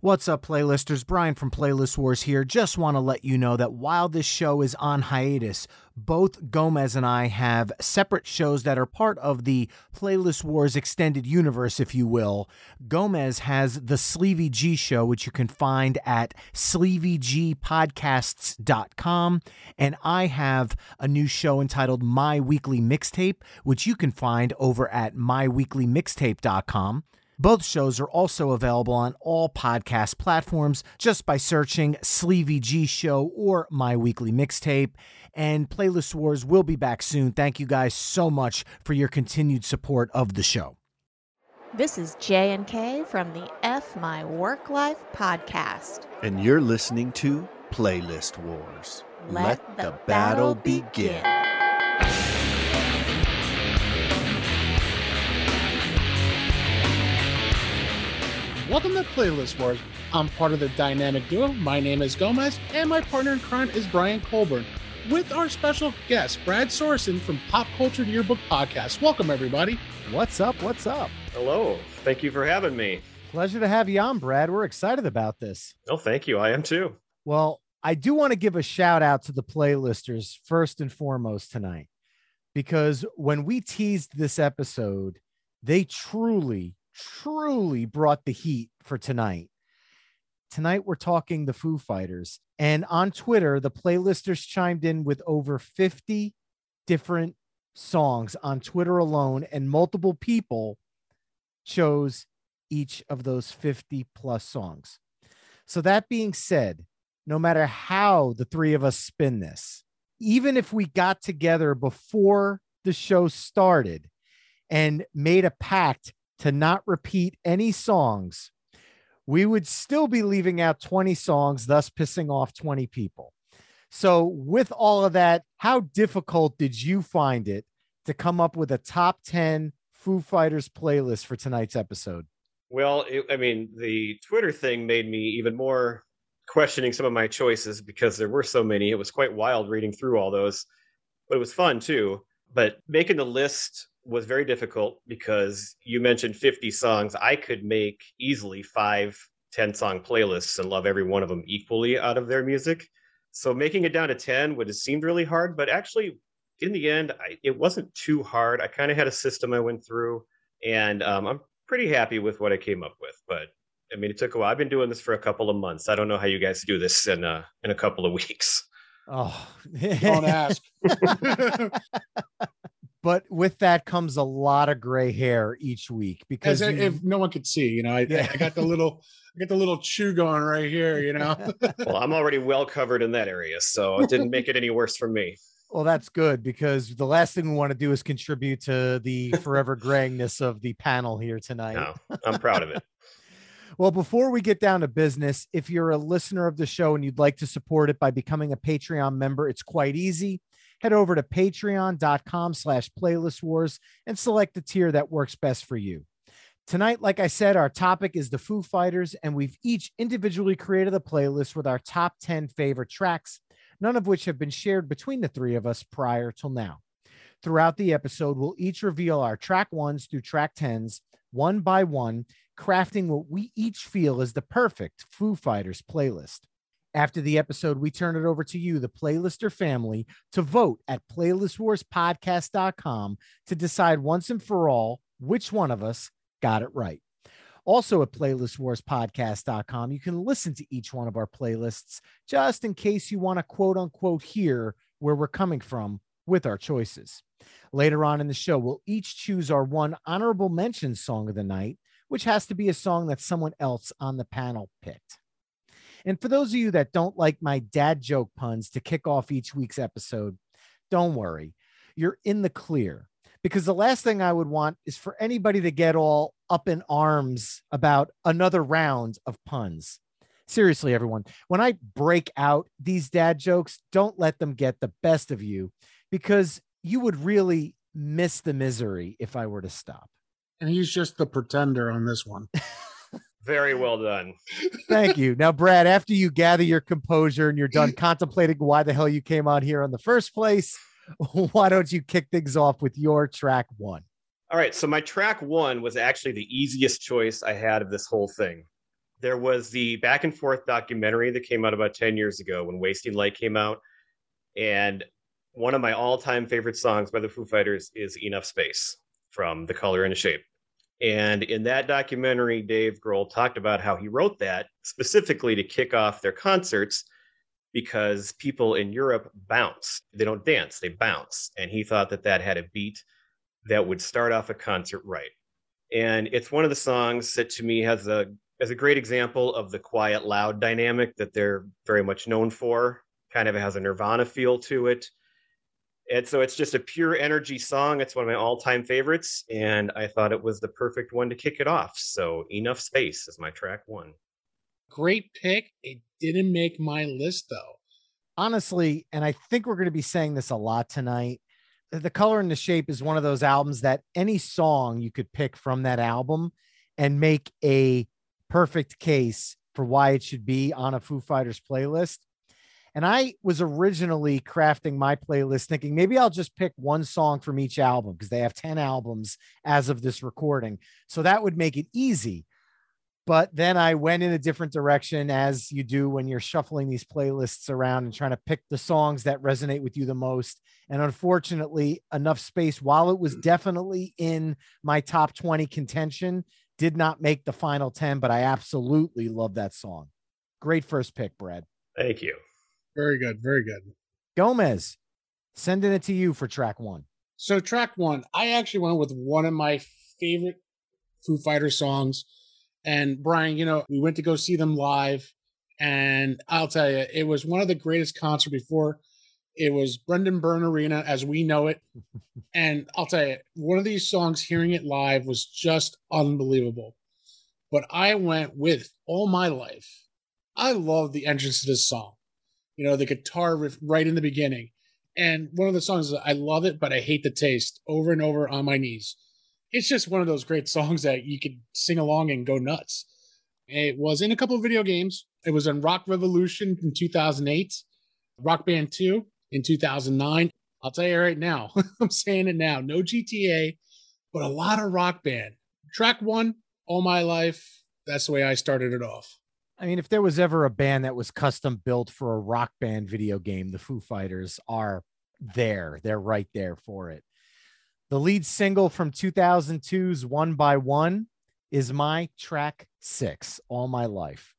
What's up, playlisters? Brian from Playlist Wars here. Just want to let you know that while this show is on hiatus, both Gomez and I have separate shows that are part of the Playlist Wars extended universe, if you will. Gomez has the Sleevey G show, which you can find at sleevygpodcasts.com. And I have a new show entitled My Weekly Mixtape, which you can find over at myweeklymixtape.com. Both shows are also available on all podcast platforms just by searching Sleevy G Show or My Weekly Mixtape. And Playlist Wars will be back soon. Thank you guys so much for your continued support of the show. This is J and K from the F My Work Life podcast. And you're listening to Playlist Wars. Let, the, battle begin. Welcome to Playlist Wars. I'm part of the dynamic duo. My name is Gomez, and my partner in crime is Brian Colburn, with our special guest, Brad Sorensen from Pop Culture Yearbook Podcast. Welcome, everybody. What's up? What's up? Hello. Thank you for having me. Pleasure to have you on, Brad. We're excited about this. Oh, thank you. I am too. Well, I do want to give a shout out to the playlisters first and foremost tonight, because when we teased this episode, they truly, truly brought the heat for tonight. Tonight, we're talking the Foo Fighters. And on Twitter, the playlisters chimed in with over 50 different songs on Twitter alone, and multiple people chose each of those 50 plus songs. So, that being said, no matter how the three of us spin this, even if we got together before the show started and made a pact to not repeat any songs, we would still be leaving out 20 songs, thus pissing off 20 people. So, with all of that, how difficult did you find it to come up with a top 10 Foo Fighters playlist for tonight's episode? Well, it, I mean, the Twitter thing made me even more questioning some of my choices because there were so many. It was quite wild reading through all those, but it was fun too. But making the list was very difficult because you mentioned 50 songs. I could make easily five 10 song playlists and love every one of them equally out of their music. So making it down to 10 would have seemed really hard, but actually, in the end, I, it wasn't too hard. I kind of had a system I went through, and um, I'm pretty happy with what I came up with. But I mean, it took a while. I've been doing this for a couple of months. I don't know how you guys do this in a, in a couple of weeks. Oh, Don't ask. but with that comes a lot of gray hair each week because you- if no one could see, you know, I, Yeah. I got the little, I got the little chew going right here, you know. Well, I'm already well covered in that area, so it didn't make it any worse for me. well, that's good because the last thing we want to do is contribute to the forever grayingness of the panel here tonight. No, I'm proud of it. Well, before we get down to business, if you're a listener of the show and you'd like to support it by becoming a Patreon member, it's quite easy. Head over to patreon.com slash playlist wars and select the tier that works best for you. Tonight, like I said, our topic is the Foo Fighters, and we've each individually created a playlist with our top 10 favorite tracks, none of which have been shared between the three of us prior till now. Throughout the episode, we'll each reveal our track ones through track 10s, one by one, crafting what we each feel is the perfect Foo Fighters playlist. After the episode, we turn it over to you, the playlister family, to vote at playlistwarspodcast.com to decide once and for all which one of us got it right. Also at playlistwarspodcast.com, you can listen to each one of our playlists just in case you want to quote unquote hear where we're coming from with our choices. Later on in the show, we'll each choose our one honorable mention song of the night, which has to be a song that someone else on the panel picked. And for those of you that don't like my dad joke puns to kick off each week's episode, don't worry. You're in the clear because the last thing I would want is for anybody to get all up in arms about another round of puns. Seriously, everyone, when I break out these dad jokes, don't let them get the best of you because you would really miss the misery if I were to stop. And he's just the pretender on this one. Very well done. Thank you. Now, Brad, after you gather your composure and you're done contemplating why the hell you came on here in the first place, why don't you kick things off with your track one? All right, so my track one was actually the easiest choice I had of this whole thing. there was the back and forth documentary that came out about 10 years ago when Wasting Light came out. And one of my all time favorite songs by the Foo Fighters is Enough Space from The Color and the Shape. And in that documentary, Dave Grohl talked about how he wrote that specifically to kick off their concerts because people in Europe bounce. They don't dance, they bounce. And he thought that that had a beat that would start off a concert right. And it's one of the songs that to me has a as a great example of the quiet loud dynamic that they're very much known for. Kind of has a Nirvana feel to it. And so it's just a pure energy song. It's one of my all-time favorites, and I thought it was the perfect one to kick it off. So enough space is my track one. Great pick. It didn't make my list though. Honestly, and I think we're going to be saying this a lot tonight. The Color and the Shape is one of those albums that any song you could pick from that album and make a perfect case for why it should be on a Foo Fighters playlist. And I was originally crafting my playlist thinking maybe I'll just pick one song from each album because they have 10 albums as of this recording. So that would make it easy. But then I went in a different direction, as you do when you're shuffling these playlists around and trying to pick the songs that resonate with you the most. And unfortunately, Enough Space, while it was definitely in my top 20 contention, did not make the final 10, but I absolutely love that song. Great first pick, Brad. Thank you. Very good. Very good. Gomez, sending it to you for track one. So, track one, I actually went with one of my favorite Foo Fighter songs. And Brian, you know, we went to go see them live. And I'll tell you, it was one of the greatest concerts before. It was Brendan Byrne Arena as we know it. and I'll tell you, one of these songs, hearing it live was just unbelievable. But I went with all my life. I love the entrance to this song. You know, the guitar riff right in the beginning. And one of the songs I love it, but I hate the taste over and over on my knees. It's just one of those great songs that you could sing along and go nuts. It was in a couple of video games. It was in Rock Revolution in 2008, Rock Band 2 in 2009. I'll tell you right now, I'm saying it now. No GTA, but a lot of rock band. Track one, all my life. That's the way I started it off. I mean, if there was ever a band that was custom built for a rock band video game, the Foo Fighters are there. They're right there for it. The lead single from 2002's One by One is my track six, All My Life.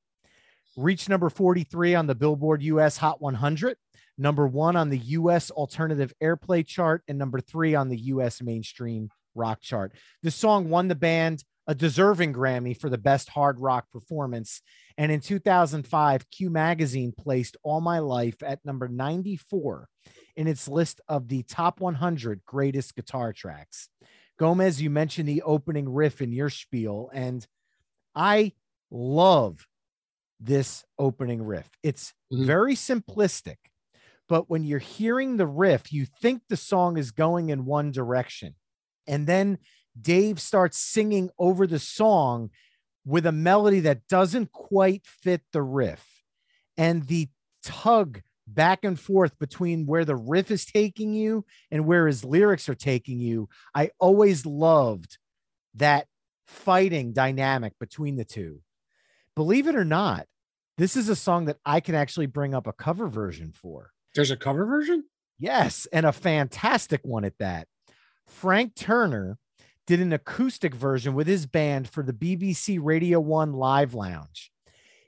Reached number 43 on the Billboard US Hot 100 number one on the US alternative airplay chart, and number three on the US mainstream rock chart. The song won the band a deserving Grammy for the best hard rock performance. And in 2005, Q Magazine placed All My Life at number 94 in its list of the top 100 greatest guitar tracks. Gomez, you mentioned the opening riff in your spiel, and I love this opening riff. It's mm-hmm. very simplistic, but when you're hearing the riff, you think the song is going in one direction. And then Dave starts singing over the song with a melody that doesn't quite fit the riff. And the tug back and forth between where the riff is taking you and where his lyrics are taking you. I always loved that fighting dynamic between the two. Believe it or not, this is a song that I can actually bring up a cover version for. There's a cover version? Yes, and a fantastic one at that. Frank Turner did an acoustic version with his band for the BBC Radio 1 Live Lounge.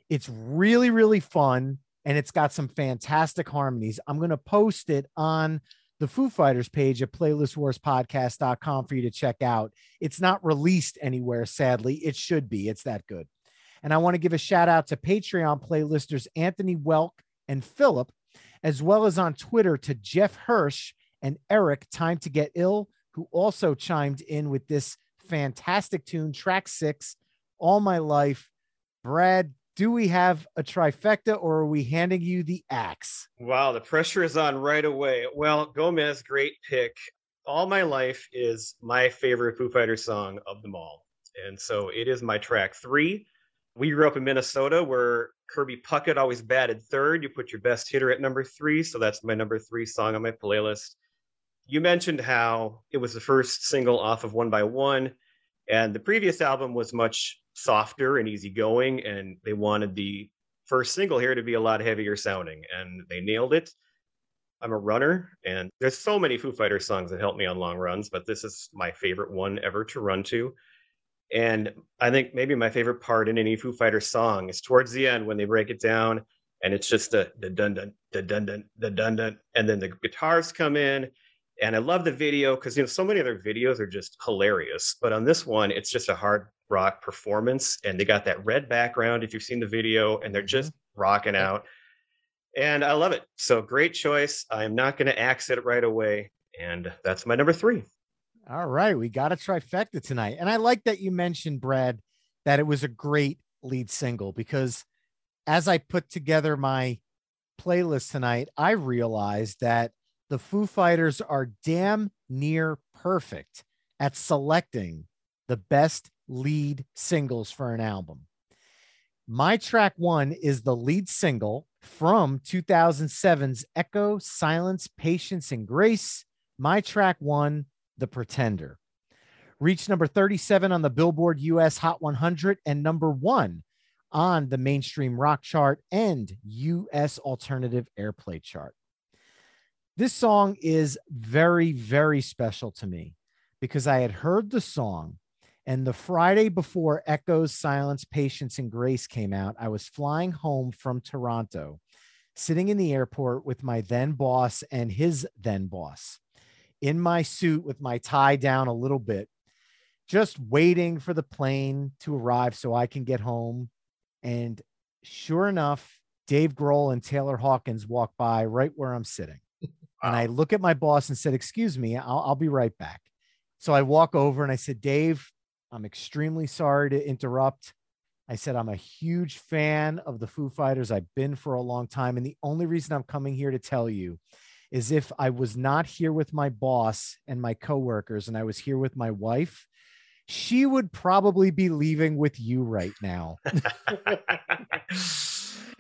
It's really, really fun and it's got some fantastic harmonies. I'm going to post it on the Foo Fighters page at playlistwarspodcast.com for you to check out. It's not released anywhere, sadly. It should be. It's that good. And I want to give a shout out to Patreon playlisters Anthony Welk and Philip as well as on Twitter to Jeff Hirsch and Eric, Time to Get Ill, who also chimed in with this fantastic tune, track six, All My Life. Brad, do we have a trifecta or are we handing you the axe? Wow, the pressure is on right away. Well, Gomez, great pick. All My Life is my favorite Foo Fighters song of them all. And so it is my track three. We grew up in Minnesota where Kirby Puckett always batted third. You put your best hitter at number three. So that's my number three song on my playlist. You mentioned how it was the first single off of One by One, and the previous album was much softer and easygoing, and they wanted the first single here to be a lot heavier sounding, and they nailed it. I'm a runner, and there's so many Foo Fighters songs that help me on long runs, but this is my favorite one ever to run to. And I think maybe my favorite part in any Foo Fighters song is towards the end when they break it down and it's just the the dun dun the dun dun the dun dun, and then the guitars come in. And I love the video because you know so many other videos are just hilarious, but on this one it's just a hard rock performance, and they got that red background if you've seen the video, and they're just mm-hmm. rocking out, and I love it. So great choice. I'm not going to axe it right away, and that's my number three. All right, we got a trifecta tonight, and I like that you mentioned Brad that it was a great lead single because as I put together my playlist tonight, I realized that the Foo Fighters are damn near perfect at selecting the best lead singles for an album. My track one is the lead single from 2007's Echo, Silence, Patience, and Grace. My track one, The Pretender. Reached number 37 on the Billboard US Hot 100 and number one on the mainstream rock chart and US alternative airplay chart. This song is very, very special to me because I had heard the song. And the Friday before Echoes, Silence, Patience, and Grace came out, I was flying home from Toronto, sitting in the airport with my then boss and his then boss in my suit with my tie down a little bit, just waiting for the plane to arrive so I can get home and sure enough, Dave Grohl and Taylor Hawkins walk by right where I'm sitting. Wow. And I look at my boss and said, Excuse me, I'll, I'll be right back. So I walk over and I said, Dave, I'm extremely sorry to interrupt. I said, I'm a huge fan of the Foo Fighters. I've been for a long time. And the only reason I'm coming here to tell you is if I was not here with my boss and my coworkers and I was here with my wife, she would probably be leaving with you right now.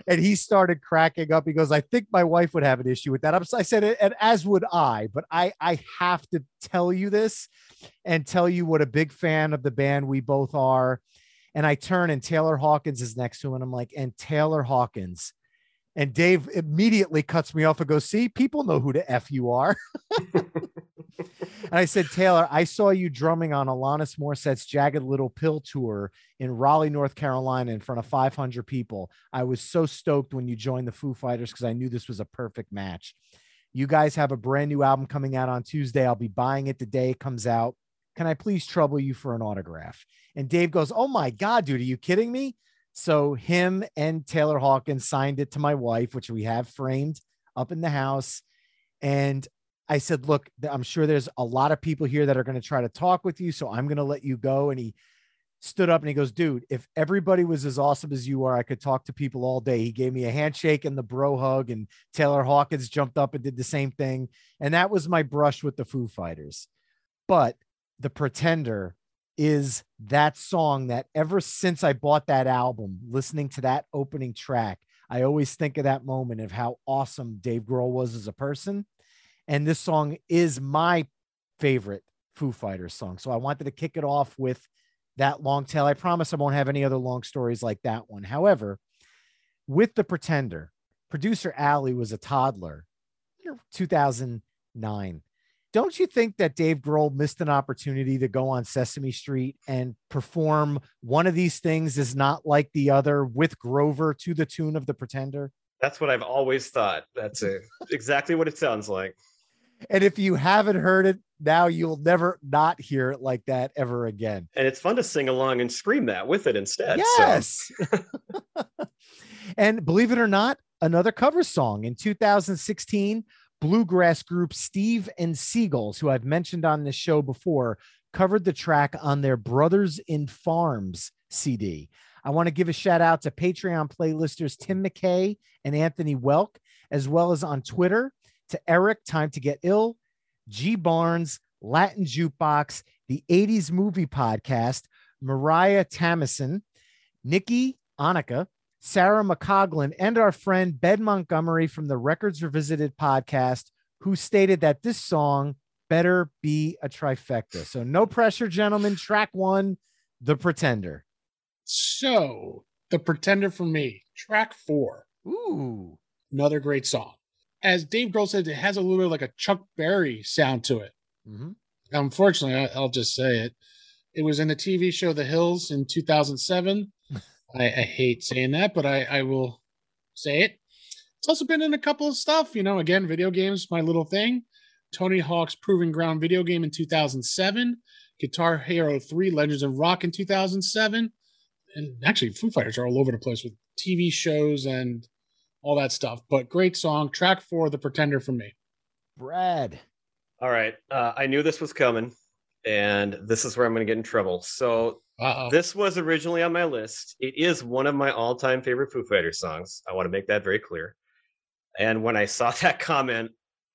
and he started cracking up. He goes, I think my wife would have an issue with that. I said, and as would I, but I, I have to tell you this and tell you what a big fan of the band we both are. And I turn and Taylor Hawkins is next to him. And I'm like, and Taylor Hawkins. And Dave immediately cuts me off and goes, See, people know who the F you are. and I said, Taylor, I saw you drumming on Alanis Morissette's Jagged Little Pill tour in Raleigh, North Carolina, in front of 500 people. I was so stoked when you joined the Foo Fighters because I knew this was a perfect match. You guys have a brand new album coming out on Tuesday. I'll be buying it the day it comes out. Can I please trouble you for an autograph? And Dave goes, Oh my God, dude, are you kidding me? So him and Taylor Hawkins signed it to my wife, which we have framed up in the house. And I said, look, I'm sure there's a lot of people here that are going to try to talk with you. So I'm going to let you go. And he stood up and he goes, dude, if everybody was as awesome as you are, I could talk to people all day. He gave me a handshake and the bro hug, and Taylor Hawkins jumped up and did the same thing. And that was my brush with the Foo Fighters. But The Pretender is that song that ever since I bought that album, listening to that opening track, I always think of that moment of how awesome Dave Grohl was as a person and this song is my favorite Foo Fighters song. So I wanted to kick it off with that long tail. I promise I won't have any other long stories like that one. However, with The Pretender, producer Ali was a toddler, 2009. Don't you think that Dave Grohl missed an opportunity to go on Sesame Street and perform one of these things is not like the other with Grover to the tune of The Pretender? That's what I've always thought. That's exactly what it sounds like. And if you haven't heard it, now you'll never not hear it like that ever again. And it's fun to sing along and scream that with it instead. Yes. So. and believe it or not, another cover song in 2016, bluegrass group Steve 'n' Seagulls, who I've mentioned on this show before, covered the track on their Brothers in Farms CD. I want to give a shout out to Patreon playlisters Tim McKay and Anthony Welk, as well as on Twitter to Eric, Time to Get Ill, G Barnes, Latin Jukebox, the 80s Movie Podcast, Mariah Tamison, Nikki Annika, Sarah McCoglin, and our friend Ben Montgomery from the Records Revisited podcast, who stated that this song better be a trifecta. So no pressure, gentlemen. Track one, The Pretender. So, The Pretender for Me, track four. Ooh. Another great song. As Dave Grohl said, it has a little bit like a Chuck Berry sound to it. Mm-hmm. Unfortunately, I, I'll just say it. It was in the TV show The Hills in 2007. I, I hate saying that, but I, I will say it. It's also been in a couple of stuff, you know, again, video games, my little thing. Tony Hawk's Proving Ground video game in 2007, Guitar Hero 3 Legends of Rock in 2007. And actually, Foo Fighters are all over the place with TV shows and all that stuff. But great song. Track four, The Pretender for me. Brad. All right. Uh, I knew this was coming, and this is where I'm going to get in trouble. So, Uh-oh. this was originally on my list. It is one of my all time favorite Foo Fighters songs. I want to make that very clear. And when I saw that comment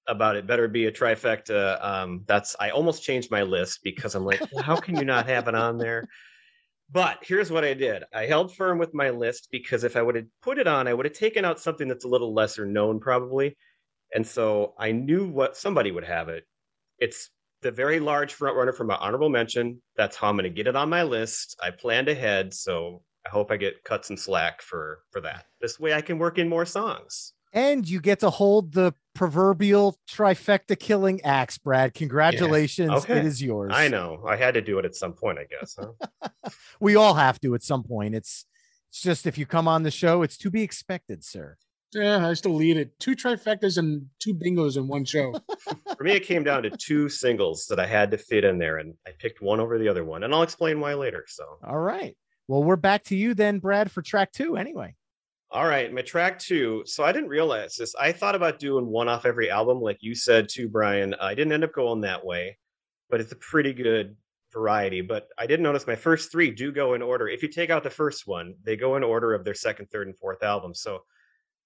about it better be a trifecta, um, that's I almost changed my list because I'm like, well, how can you not have it on there? But here's what I did. I held firm with my list because if I would have put it on, I would have taken out something that's a little lesser known, probably. And so I knew what somebody would have it. It's the very large front runner for my honorable mention. That's how I'm going to get it on my list. I planned ahead, so I hope I get cut some slack for for that. This way, I can work in more songs. And you get to hold the proverbial trifecta killing axe, Brad. Congratulations. Okay. It is yours. I know I had to do it at some point. I guess. Huh? We all have to at some point. It's it's just if you come on the show, it's to be expected, sir. Yeah, I still lead it. Two trifectas and two bingos in one show. for me, it came down to two singles that I had to fit in there, and I picked one over the other one, and I'll explain why later. So. All right. Well, we're back to you then, Brad, for track two anyway. All right, my track two. So I didn't realize this. I thought about doing one off every album, like you said too, Brian. I didn't end up going that way, but it's a pretty good variety. But I did notice my first three do go in order. If you take out the first one, they go in order of their second, third, and fourth album. So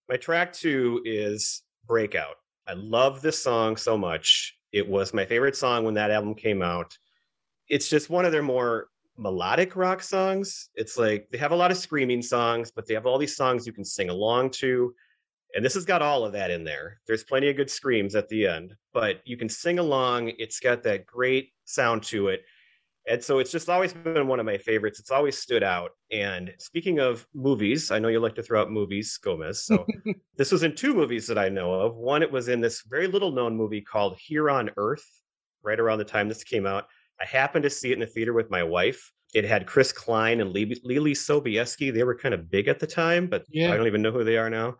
my track two is Breakout. I love this song so much. It was my favorite song when that album came out. It's just one of their more melodic rock songs. It's like they have a lot of screaming songs, but they have all these songs you can sing along to. And this has got all of that in there. There's plenty of good screams at the end, but you can sing along. It's got that great sound to it. And so it's just always been one of my favorites. It's always stood out. And speaking of movies, I know you like to throw out movies, Gomez. So this was in two movies that I know of. One, it was in this very little known movie called Here on Earth, right around the time this came out. I happened to see it in the theater with my wife. It had Chris Klein and Lily Lily Sobieski. They were kind of big at the time, but Yeah. I don't even know who they are now.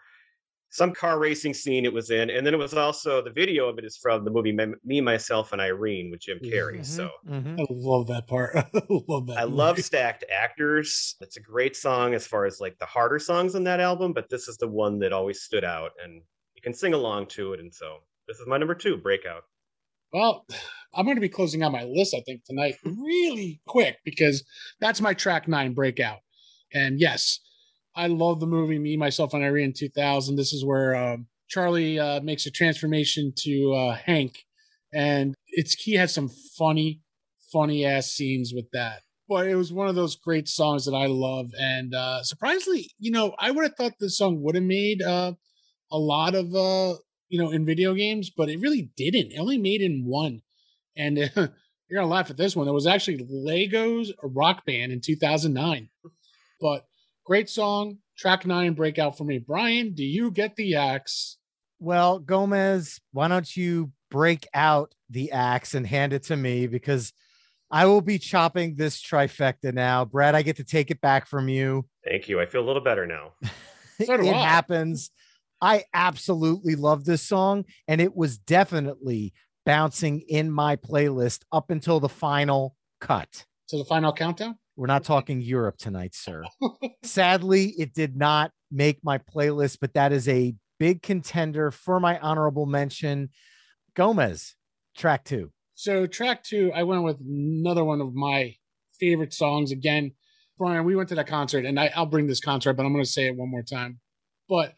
Some car racing scene it was in, and then it was also the video of it is from the movie Me, Me Myself, and Irene with Jim Carrey. Mhm, So mhm. I love that part. I love that. I love stacked actors. It's a great song as far as like the harder songs on that album, but this is the one that always stood out, and you can sing along to it. And so this is my number two, Breakout. Well, I'm going to be closing out my list, I think, tonight really quick because that's my track nine breakout. And yes, I love the movie Me, Myself, and Irene in 2000. This is where um, Charlie uh, makes a transformation to uh, Hank. And it's he had some funny, funny ass scenes with that. But it was one of those great songs that I love. And uh, surprisingly, you know, I would have thought this song would have made uh, a lot of uh, you know, in video games, but it really didn't. It only made in one. And uh, you're gonna laugh at this one. It was actually Legos Rock Band in 2009. But great song, track nine breakout for me. Brian, do you get the axe? Well, Gomez, why don't you break out the axe and hand it to me because I will be chopping this trifecta now. Brad, I get to take it back from you. Thank you. I feel a little better now. So it I. happens. I absolutely love this song, and it was definitely bouncing in my playlist up until the final cut. To the final countdown? We're not talking Europe tonight, sir. Sadly, it did not make my playlist, but that is a big contender for my honorable mention. Gomez, track two. So track two, I went with another one of my favorite songs again. Brian, we went to that concert, and I, I'll bring this concert, but I'm going to say it one more time. But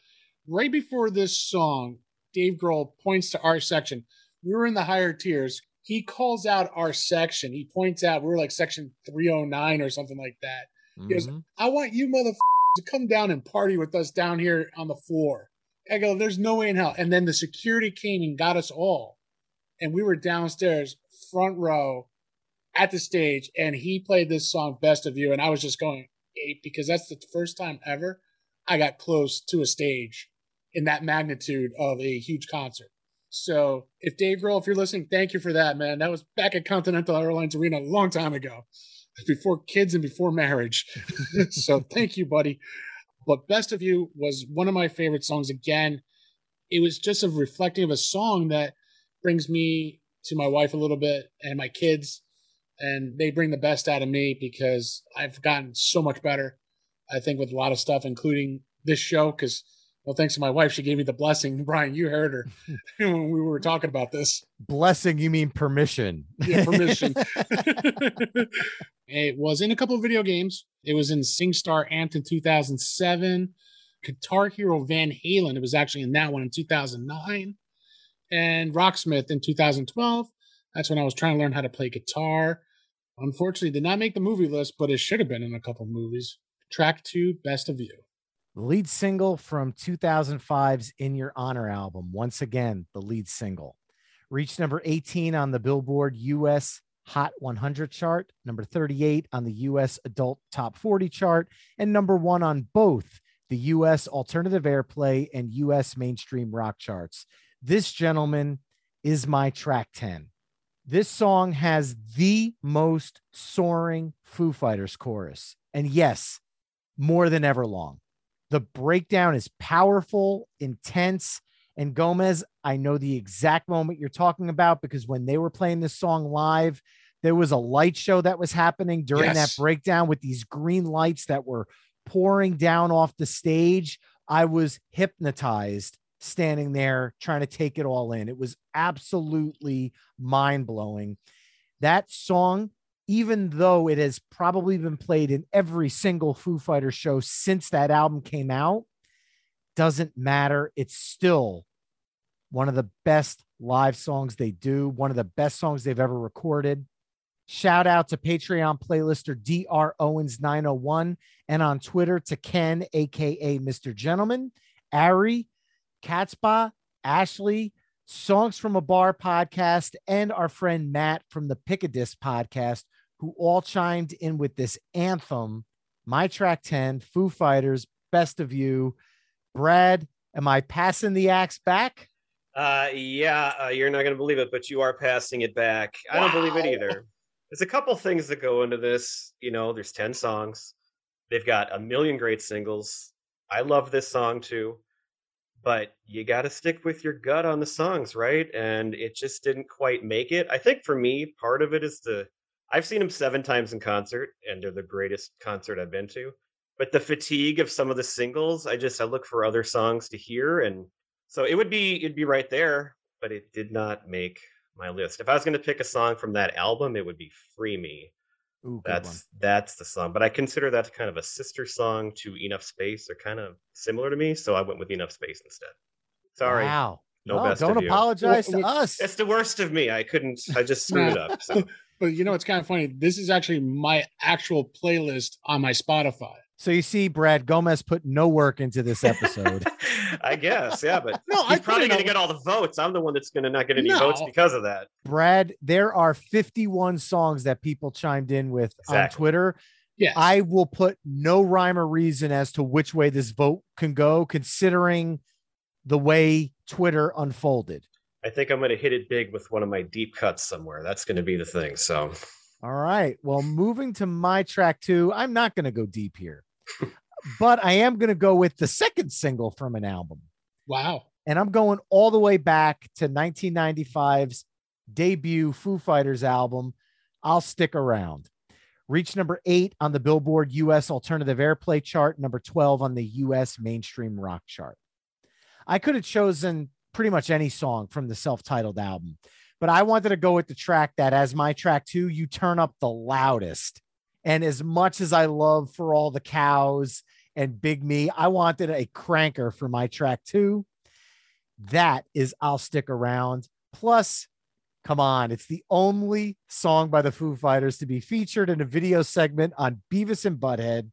right before this song, Dave Grohl points to our section. We were in the higher tiers. He calls out our section. He points out we were like section 309 or something like that. He goes, Mhm. I want you motherfuckers to come down and party with us down here on the floor. I go, there's no way in hell. And then the security came and got us all. And we were downstairs, front row, at the stage, and he played this song, Best of You. And I was just going, eight because that's the first time ever I got close to a stage in that magnitude of a huge concert. So if Dave Grohl, if you're listening, thank you for that, man. That was back at Continental Airlines Arena a long time ago, before kids and before marriage. so thank you, buddy. But Best of You was one of my favorite songs. Again, it was just a reflecting of a song that brings me to my wife a little bit and my kids. And they bring the best out of me because I've gotten so much better, I think, with a lot of stuff, including this show. Because, well, thanks to my wife, she gave me the blessing. Brian, you heard her when we were talking about this. Blessing, you mean permission? Yeah, permission. it was in a couple of video games. It was in SingStar Amped in 2007. Guitar Hero Van Halen. It was actually in that one in 2009. And Rocksmith in 2012. That's when I was trying to learn how to play guitar. Unfortunately, did not make the movie list, but it should have been in a couple of movies. Track two, Best of You. Lead single from 2005's In Your Honor album. Once again, the lead single. Reached number 18 on the Billboard US Hot 100 chart, number 38 on the US Adult Top 40 chart, and number one on both the US Alternative Airplay and US Mainstream Rock charts. This gentleman is my track 10. This song has the most soaring Foo Fighters chorus. And yes, more than Everlong. The breakdown is powerful, intense. And Gomez, I know the exact moment you're talking about because when they were playing this song live, there was a light show that was happening during Yes. that breakdown with these green lights that were pouring down off the stage. I was hypnotized standing there trying to take it all in. It was absolutely mind blowing. That song, even though it has probably been played in every single Foo Fighter show since that album came out, doesn't matter. It's still one of the best live songs they do, one of the best songs they've ever recorded. Shout out to Patreon playlister DR Owens 901 and on Twitter to Ken, aka Mr. Gentleman, Ari, Katzba, Ashley, Songs from a Bar podcast, and our friend Matt from the Pickadist podcast, who all chimed in with this anthem, My Track 10, Foo Fighters, Best of You. Brad, am I passing the axe back? Uh, yeah, uh, you're not going to believe it, but you are passing it back. I don't believe it either. There's a couple things that go into this. You know, there's 10 songs. They've got a million great singles. I love this song too, but you got to stick with your gut on the songs, right? And it just didn't quite make it. I think for me, part of it is the I've seen them seven times in concert, and they're the greatest concert I've been to. But the fatigue of some of the singles, I just I look for other songs to hear, and so it would be it'd be right there, but it did not make my list. If I was going to pick a song from that album, it would be "Free Me." Ooh, That's that's the song. But I consider that kind of a sister song to "Enough Space." They're kind of similar to me, so I went with "Enough Space" instead. Sorry, Wow. No No, best don't of apologize Well, to us. It's the worst of me. I couldn't. I just screwed it up. So. But you know, it's kind of funny. This is actually my actual playlist on my Spotify. So you see, Brad Gomez put no work into this episode. I guess, yeah, but No, I'm probably going to on- get all the votes. I'm the one that's going to not get any votes because of that. Brad, there are 51 songs that people chimed in with on Twitter. Yes. I will put no rhyme or reason as to which way this vote can go, considering the way Twitter unfolded. I think I'm going to hit it big with one of my deep cuts somewhere. That's going to be the thing. So, All right. Well, moving to my track two, I'm not going to go deep here, but I am going to go with the second single from an album. wow. and I'm going all the way back to 1995's debut Foo Fighters album, I'll Stick Around. Reached number eight on the Billboard US Alternative Airplay chart, number 12 on the US Mainstream Rock chart. I could have chosen pretty much any song from the self titled album, but I wanted to go with the track that, as my track two, you turn up the loudest. And as much as I love For All the Cows and Big Me, I wanted a cranker for my track two. That is I'll Stick Around. Plus, come on, it's the only song by the Foo Fighters to be featured in a video segment on Beavis and Butthead,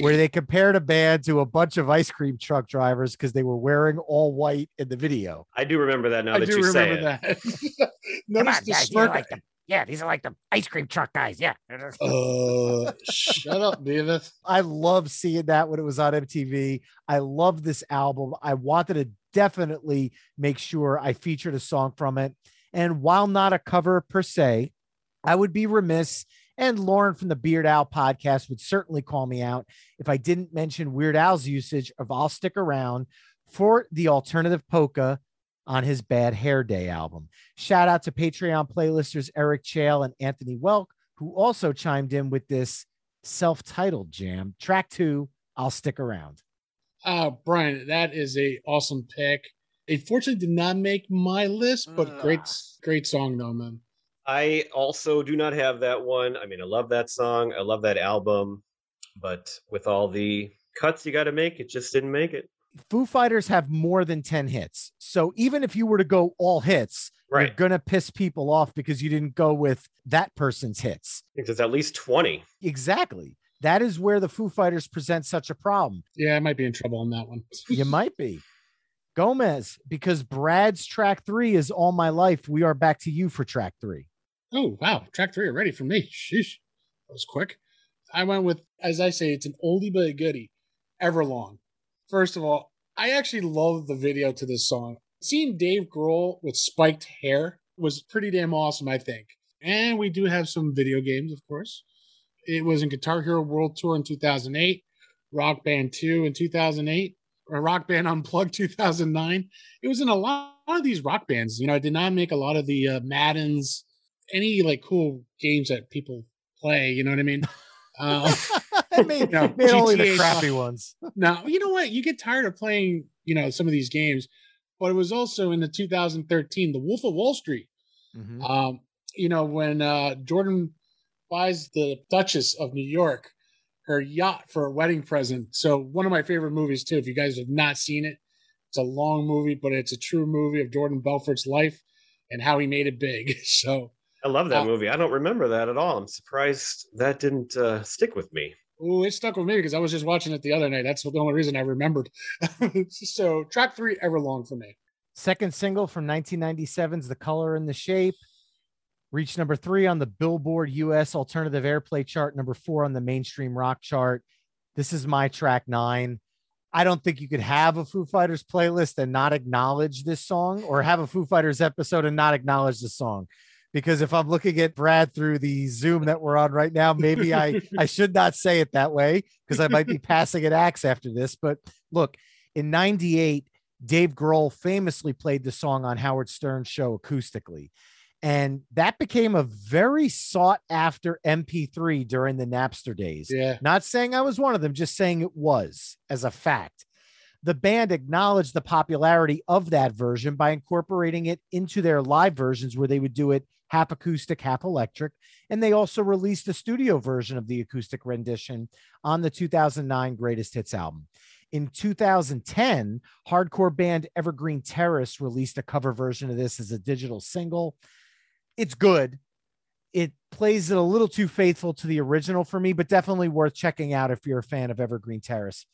where they compared a band to a bunch of ice cream truck drivers because they were wearing all white in the video. I do remember that now I that do you say it. that. Notice the guys, smirk. like them. Yeah, these are like the ice cream truck guys. Yeah. Uh, shut up, Beavis. I love seeing that when it was on MTV. I love this album. I wanted to definitely make sure I featured a song from it. And while not a cover per se, I would be remiss, and Lauren from the Beard Owl podcast would certainly call me out if I didn't mention Weird Al's usage of I'll Stick Around for the alternative polka on his Bad Hair Day album. Shout out to Patreon playlisters Eric Chael and Anthony Welk, who also chimed in with this self titled jam. Track two, I'll Stick Around. Uh, Brian, that is a awesome pick. It fortunately did not make my list, but great, great song though, man. I also do not have that one. I mean, I love that song. I love that album, but with all the cuts you got to make, it just didn't make it. Foo Fighters have more than 10 hits. So even if you were to go all hits, Right. you're going to piss people off because you didn't go with that person's hits. I think at least 20. Exactly. That is where the Foo Fighters present such a problem. Yeah, I might be in trouble on that one. You might be. Gomez, because Brad's track three is all my life. We are back to you for track three. Oh, wow. Track three already for me. Sheesh. That was quick. I went with, as I say, it's an oldie but a goodie, Everlong. First of all, I actually love the video to this song. Seeing Dave Grohl with spiked hair was pretty damn awesome, I think. And we do have some video games, of course. It was in Guitar Hero World Tour in 2008, Rock Band 2 in 2008, or Rock Band Unplugged 2009. It was in a lot of these rock bands. You know, I did not make a lot of the uh, Maddens, any like cool games that people play. You know what I mean? Uh, I made, No, made only the crappy ones. now, you know what? You get tired of playing, you know, some of these games, but it was also in the 2013, The Wolf of Wall Street. Mhm. Um, you know, when uh, Jordan buys the Duchess of New York her yacht for a wedding present. So one of my favorite movies too. If you guys have not seen it, it's a long movie, but it's a true movie of Jordan Belfort's life and how he made it big. So, I love that Uh, movie. I don't remember that at all. I'm surprised that didn't uh, stick with me. ooh, it stuck with me because I was just watching it the other night. That's the only reason I remembered. so, track three, Everlong for me. Second single from 1997's The Color and the Shape. Reached number three on the Billboard US Alternative Airplay chart, number four on the mainstream rock chart. This is my track nine. I don't think you could have a Foo Fighters playlist and not acknowledge this song, or have a Foo Fighters episode and not acknowledge the song. Because if I'm looking at Brad through the Zoom that we're on right now, maybe I, I should not say it that way because I might be passing an axe after this. But look, in 98, Dave Grohl famously played the song on Howard Stern's show acoustically. And that became a very sought after MP3 during the Napster days. Yeah. Not saying I was one of them, just saying it was as a fact. The band acknowledged the popularity of that version by incorporating it into their live versions where they would do it half acoustic, half electric. And they also released a studio version of the acoustic rendition on the 2009 Greatest Hits album. In 2010, hardcore band Evergreen Terrace released a cover version of this as a digital single. It's good. It plays it a little too faithful to the original for me, but definitely worth checking out if you're a fan of Evergreen Terrace.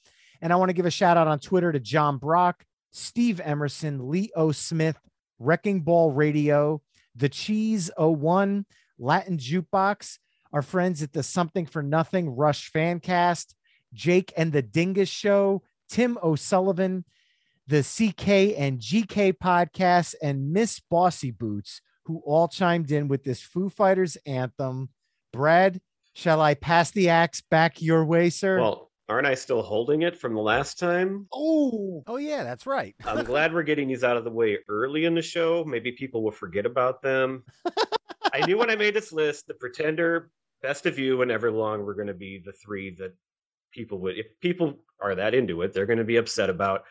And I want to give a shout out on Twitter to John Brock, Steve Emerson, Lee O. Smith, Wrecking Ball Radio, The Cheese 01, Latin Jukebox, our friends at the Something for Nothing Rush Fancast, Jake and the Dingus Show, Tim O'Sullivan, the CK and GK podcast, and Miss Bossy Boots, who all chimed in with this Foo Fighters anthem. Brad, shall I pass the axe back your way, sir? Well, aren't I still holding it from the last time? Oh, oh, yeah, that's right. I'm glad we're getting these out of the way early in the show. Maybe people will forget about them. I knew when I made this list, The Pretender, Best of You, and Everlong were going to be the three that people would, if people are that into it, they're going to be upset about.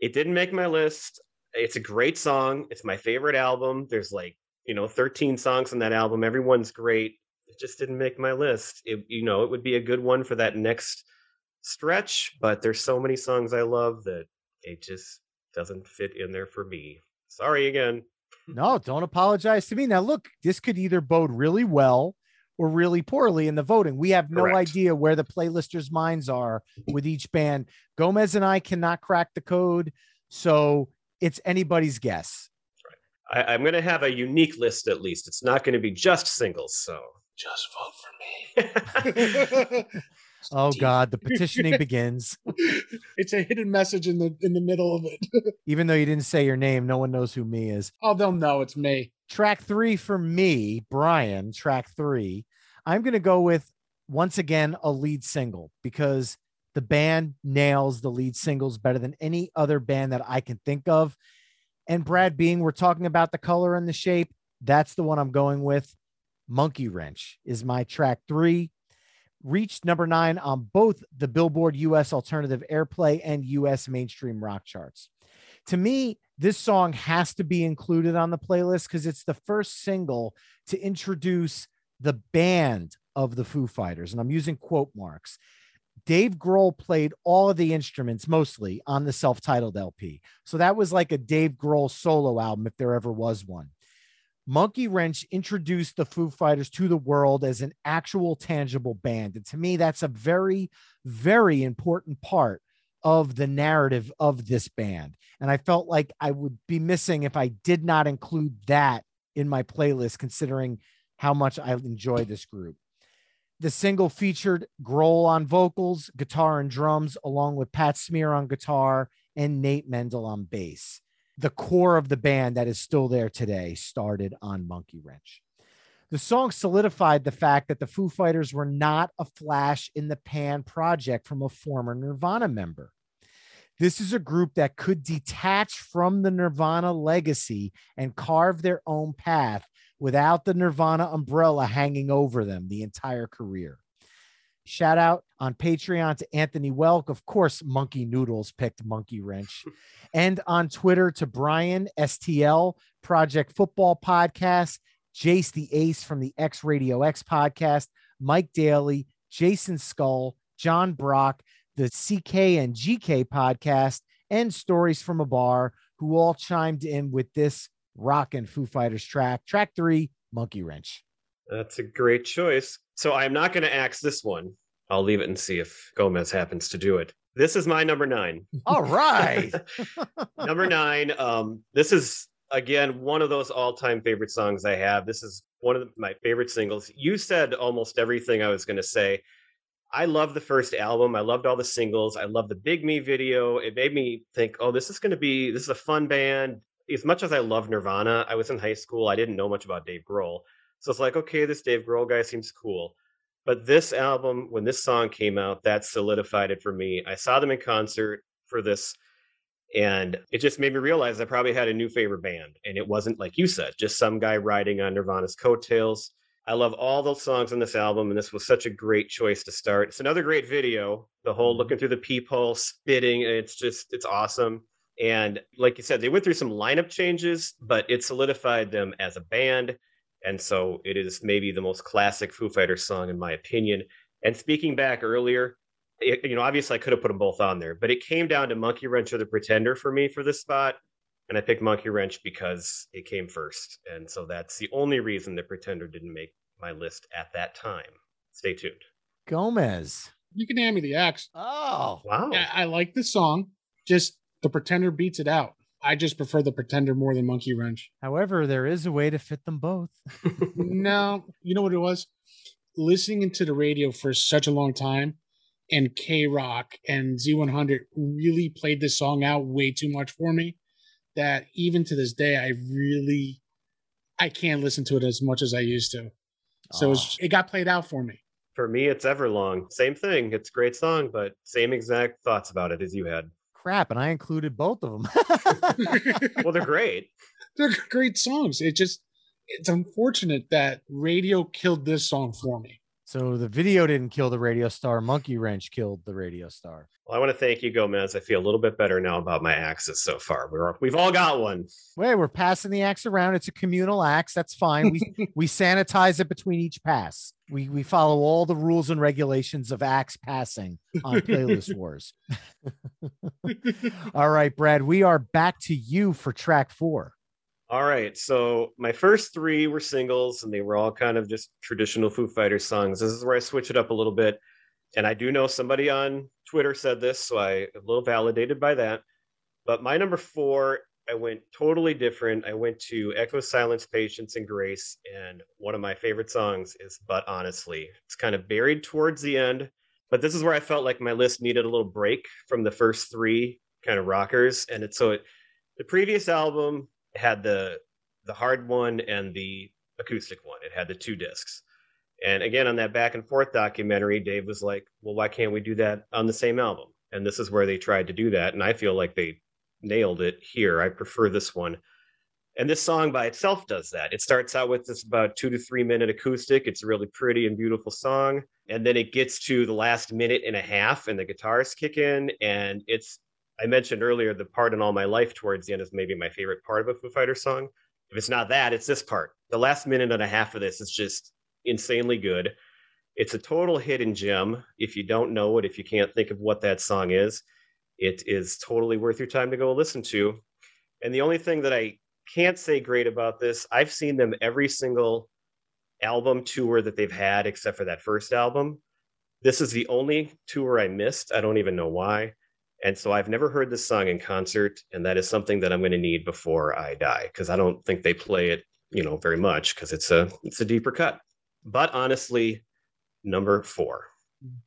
It didn't make my list. It's a great song. It's my favorite album. There's like, you know, 13 songs on that album. Everyone's great. It just didn't make my list. It, you know, it would be a good one for that next stretch, but there's so many songs I love that it just doesn't fit in there for me. Sorry again. No, don't apologize to me. Now, look, this could either bode really well or really poorly in the voting. We have no Correct. idea where the playlisters' minds are with each band. Gomez and I cannot crack the code. So it's anybody's guess. I, I'm going to have a unique list at least. It's not going to be just singles. So Just vote for me. Oh. God, the petitioning begins. it's a hidden message in the in the middle of it. Even though you didn't say your name, no one knows who me is. oh, they'll know it's me. Track three for me, Brian. Track three. I'm going to go with once again a lead single because the band nails the lead singles better than any other band that I can think of. And Brad, being we're talking about the color and the shape, that's the one I'm going with. Monkey Wrench is my track three. Reached number nine on both the Billboard US Alternative Airplay and US Mainstream Rock charts. To me, this song has to be included on the playlist because it's the first single to introduce the band of the Foo Fighters. And I'm using quote marks. Dave Grohl played all of the instruments mostly on the self titled LP. So that was like a Dave Grohl solo album if there ever was one. Monkey Wrench introduced the Foo Fighters to the world as an actual tangible band. And to me, that's a very, very important part of the narrative of this band. And I felt like I would be missing if I did not include that in my playlist, considering how much I enjoy this group. The single featured Grohl on vocals, guitar, and drums, along with Pat Smear on guitar and Nate Mendel on bass. The core of the band that is still there today started on Monkey Wrench. The song solidified the fact that the Foo Fighters were not a flash in the pan project from a former Nirvana member. This is a group that could detach from the Nirvana legacy and carve their own path without the Nirvana umbrella hanging over them the entire career. Shout out on Patreon to Anthony Welk. Of course, Monkey Noodles picked Monkey Wrench. and on Twitter to Brian STL, Project Football Podcast, Jace the Ace from the X Radio X podcast, Mike Daly, Jason Skull, John Brock, the CK and GK podcast, and Stories from a Bar, who all chimed in with this rockin' Foo Fighters track. Track three, Monkey Wrench. that's a great choice. So I'm not going to axe this one. I'll leave it and see if Gomez happens to do it. This is my number nine. All right. number nine. Um, this is again one of those all-time favorite songs I have. This is one of my favorite singles. You said almost everything I was going to say. I love the first album. I loved all the singles. I love the Big Me video. It made me think, oh, this is going to be this is a fun band. As much as I love Nirvana, I was in high school. I didn't know much about Dave Grohl, so it's like, okay, this Dave Grohl guy seems cool. But this album, when this song came out, that solidified it for me. I saw them in concert for this, and it just made me realize I probably had a new favorite band. And it wasn't, like you said, just some guy riding on Nirvana's coattails. I love all those songs on this album, and this was such a great choice to start. It's another great video. The whole mm-hmm. looking through the peephole, spitting, it's just, it's awesome. And like you said, they went through some lineup changes, but it solidified them as a band. And so it is maybe the most classic Foo Fighters song, in my opinion. And speaking back earlier, it, you know, obviously I could have put them both on there, but it came down to Monkey Wrench or The Pretender for me for this spot. And I picked Monkey Wrench because it came first. And so that's the only reason The Pretender didn't make my list at that time. Stay tuned. Gomez. You can hand me the axe. Oh, Wow. Yeah, I like this song. Just the Pretender beats it out. I just prefer the Pretender more than Monkey Wrench. however, there is a way to fit them both. no, you know what it was? Listening into the radio for such a long time, and K Rock and Z100 really played this song out way too much for me. That even to this day, I really, I can't listen to it as much as I used to. So it, was, it got played out for me. For me, it's Everlong. Same thing. It's a great song, but same exact thoughts about it as you had. Crap, and I included both of them. Well, they're great. They're great songs. It just, it's unfortunate that radio killed this song for me. So the video didn't kill the radio star. Monkey Wrench killed the radio star. Well, I want to thank you, Gomez. I feel a little bit better now about my axes so far. We're, we've all got one. Wait, we're passing the axe around. It's a communal axe. That's fine. We we sanitize it between each pass. We we follow all the rules and regulations of axe passing on Playlist Wars. all right, Brad. We are back to you for track four. All right. So my first three were singles, and they were all kind of just traditional Foo Fighters songs. This is where I switch it up a little bit. And I do know somebody on Twitter said this, so I a little validated by that. But my number four I went totally different. I went to Echo Silence, Patience, and Grace. And one of my favorite songs is But Honestly. It's kind of buried towards the end, but this is where I felt like my list needed a little break from the first three kind of rockers. And it's so it, the previous album had the the hard one and the acoustic one. It had the two discs. And again, on that back and forth documentary, Dave was like, well, why can't we do that on the same album? And this is where they tried to do that. And I feel like they nailed it here. I prefer this one. And this song by itself does that. It starts out with this about two to three minute acoustic. It's a really pretty and beautiful song. And then it gets to the last minute and a half, and the guitars kick in. And it's, I mentioned earlier, the part in All My Life towards the end is maybe my favorite part of a Foo Fighter song. If it's not that, it's this part. The last minute and a half of this is just insanely good. It's a total hidden gem. If you don't know it, if you can't think of what that song is, it is totally worth your time to go listen to. And the only thing that I can't say great about this, I've seen them every single album tour that they've had except for that first album. This is the only tour I missed. I don't even know why. And so I've never heard this song in concert, and that is something that I'm going to need before I die because I don't think they play it, you know, very much because it's a it's a deeper cut. But honestly, number four.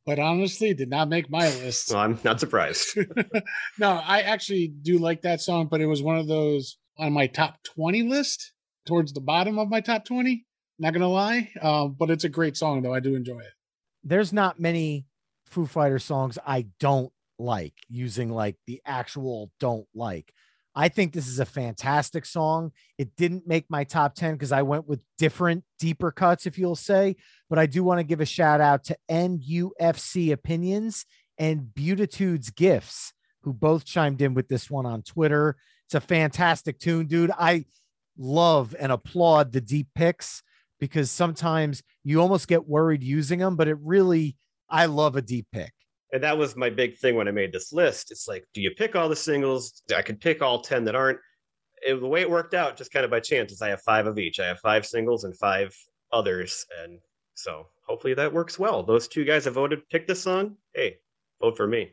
But honestly, did not make my list. Well, I'm not surprised. no, I actually do like that song, but it was one of those on my top 20 list towards the bottom of my top 20. Not gonna lie, um, but it's a great song though. I do enjoy it. There's not many Foo Fighter songs I don't like using like the actual don't like. I think this is a fantastic song. It didn't make my top 10 because I went with different, deeper cuts, if you'll say. But I do want to give a shout out to NUFC Opinions and Beautitudes Gifts, who both chimed in with this one on Twitter. It's a fantastic tune, dude. I love and applaud the deep picks because sometimes you almost get worried using them, but it really, I love a deep pick and that was my big thing when I made this list. It's like, do you pick all the singles? I could pick all 10 that aren't. It, the way it worked out, just kind of by chance, is I have five of each. I have five singles and five others. And so hopefully that works well. Those two guys have voted, pick this song. Hey, vote for me.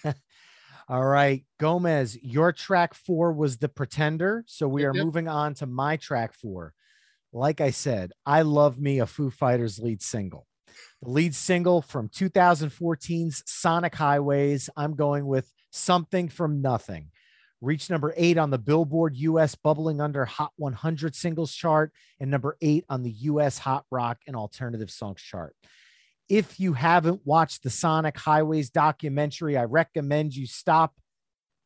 all right. Gomez, your track four was The Pretender. So we are Yep. moving on to my track four. Like I said, I love me a Foo Fighters lead single. The lead single from 2014's Sonic Highways. I'm going with Something from Nothing. Reached number eight on the Billboard US Bubbling Under Hot 100 singles chart and number eight on the US Hot Rock and Alternative Songs chart. If you haven't watched the Sonic Highways documentary, I recommend you stop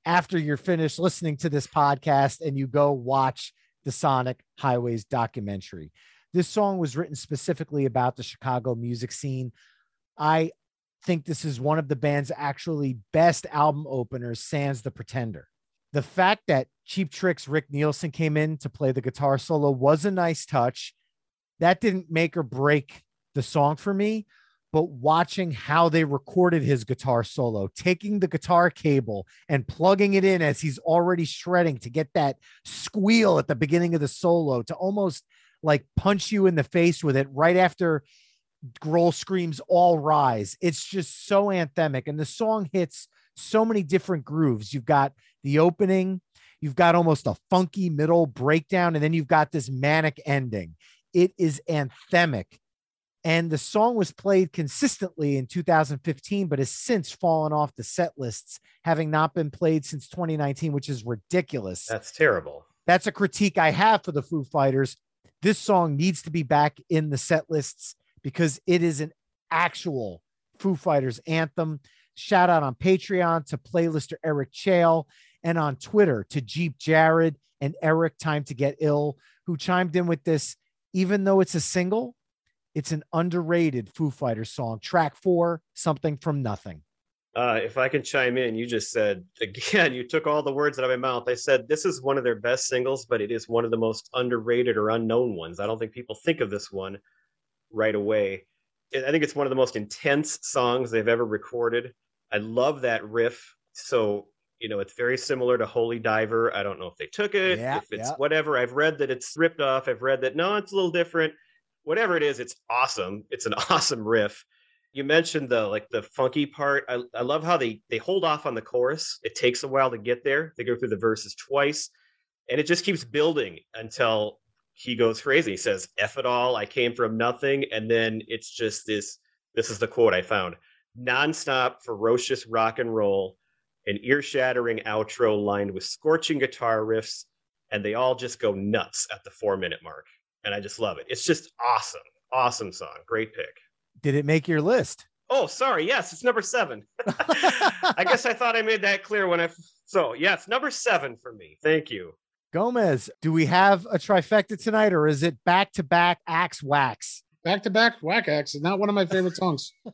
after you're finished listening to this podcast and you go watch the Sonic Highways documentary. This song was written specifically about the Chicago music scene. I think this is one of the band's actually best album openers, sans The Pretender. The fact that Cheap Trick's Rick Nielsen came in to play the guitar solo was a nice touch. That didn't make or break the song for me, but watching how they recorded his guitar solo, taking the guitar cable and plugging it in as he's already shredding to get that squeal at the beginning of the solo to almost like punch you in the face with it right after Grohl screams all rise. It's just so anthemic. And the song hits so many different grooves. You've got the opening, you've got almost a funky middle breakdown, and then you've got this manic ending. It is anthemic. And the song was played consistently in 2015, but has since fallen off the set lists, having not been played since 2019, which is ridiculous. That's terrible. That's a critique I have for the Foo Fighters. This song needs to be back in the set lists because it is an actual Foo Fighters anthem. Shout out on Patreon to playlister Eric Chale and on Twitter to Jeep Jared and Eric Time to Get Ill, who chimed in with this. Even though it's a single, it's an underrated Foo Fighters song. Track four, something from nothing. Uh, if I can chime in, you just said again, you took all the words out of my mouth. I said this is one of their best singles, but it is one of the most underrated or unknown ones. I don't think people think of this one right away. I think it's one of the most intense songs they've ever recorded. I love that riff. So, you know, it's very similar to Holy Diver. I don't know if they took it, Yeah, if it's yeah. whatever. I've read that it's ripped off. I've read that no, it's a little different. Whatever it is, it's awesome. It's an awesome riff you mentioned the like the funky part. I, I love how they they hold off on the chorus. It takes a while to get there. They go through the verses twice, and it just keeps building until he goes crazy. He says, F it all, I came from nothing. And then it's just this this is the quote I found nonstop, ferocious rock and roll, an ear shattering outro lined with scorching guitar riffs, and they all just go nuts at the four minute mark. And I just love it. It's just awesome. Awesome song. Great pick. Did it make your list? Oh, sorry. Yes, it's number seven. I guess I thought I made that clear when I. So, yes, number seven for me. Thank you. Gomez, do we have a trifecta tonight or is it back to back axe wax? Back to back whack axe is not one of my favorite songs.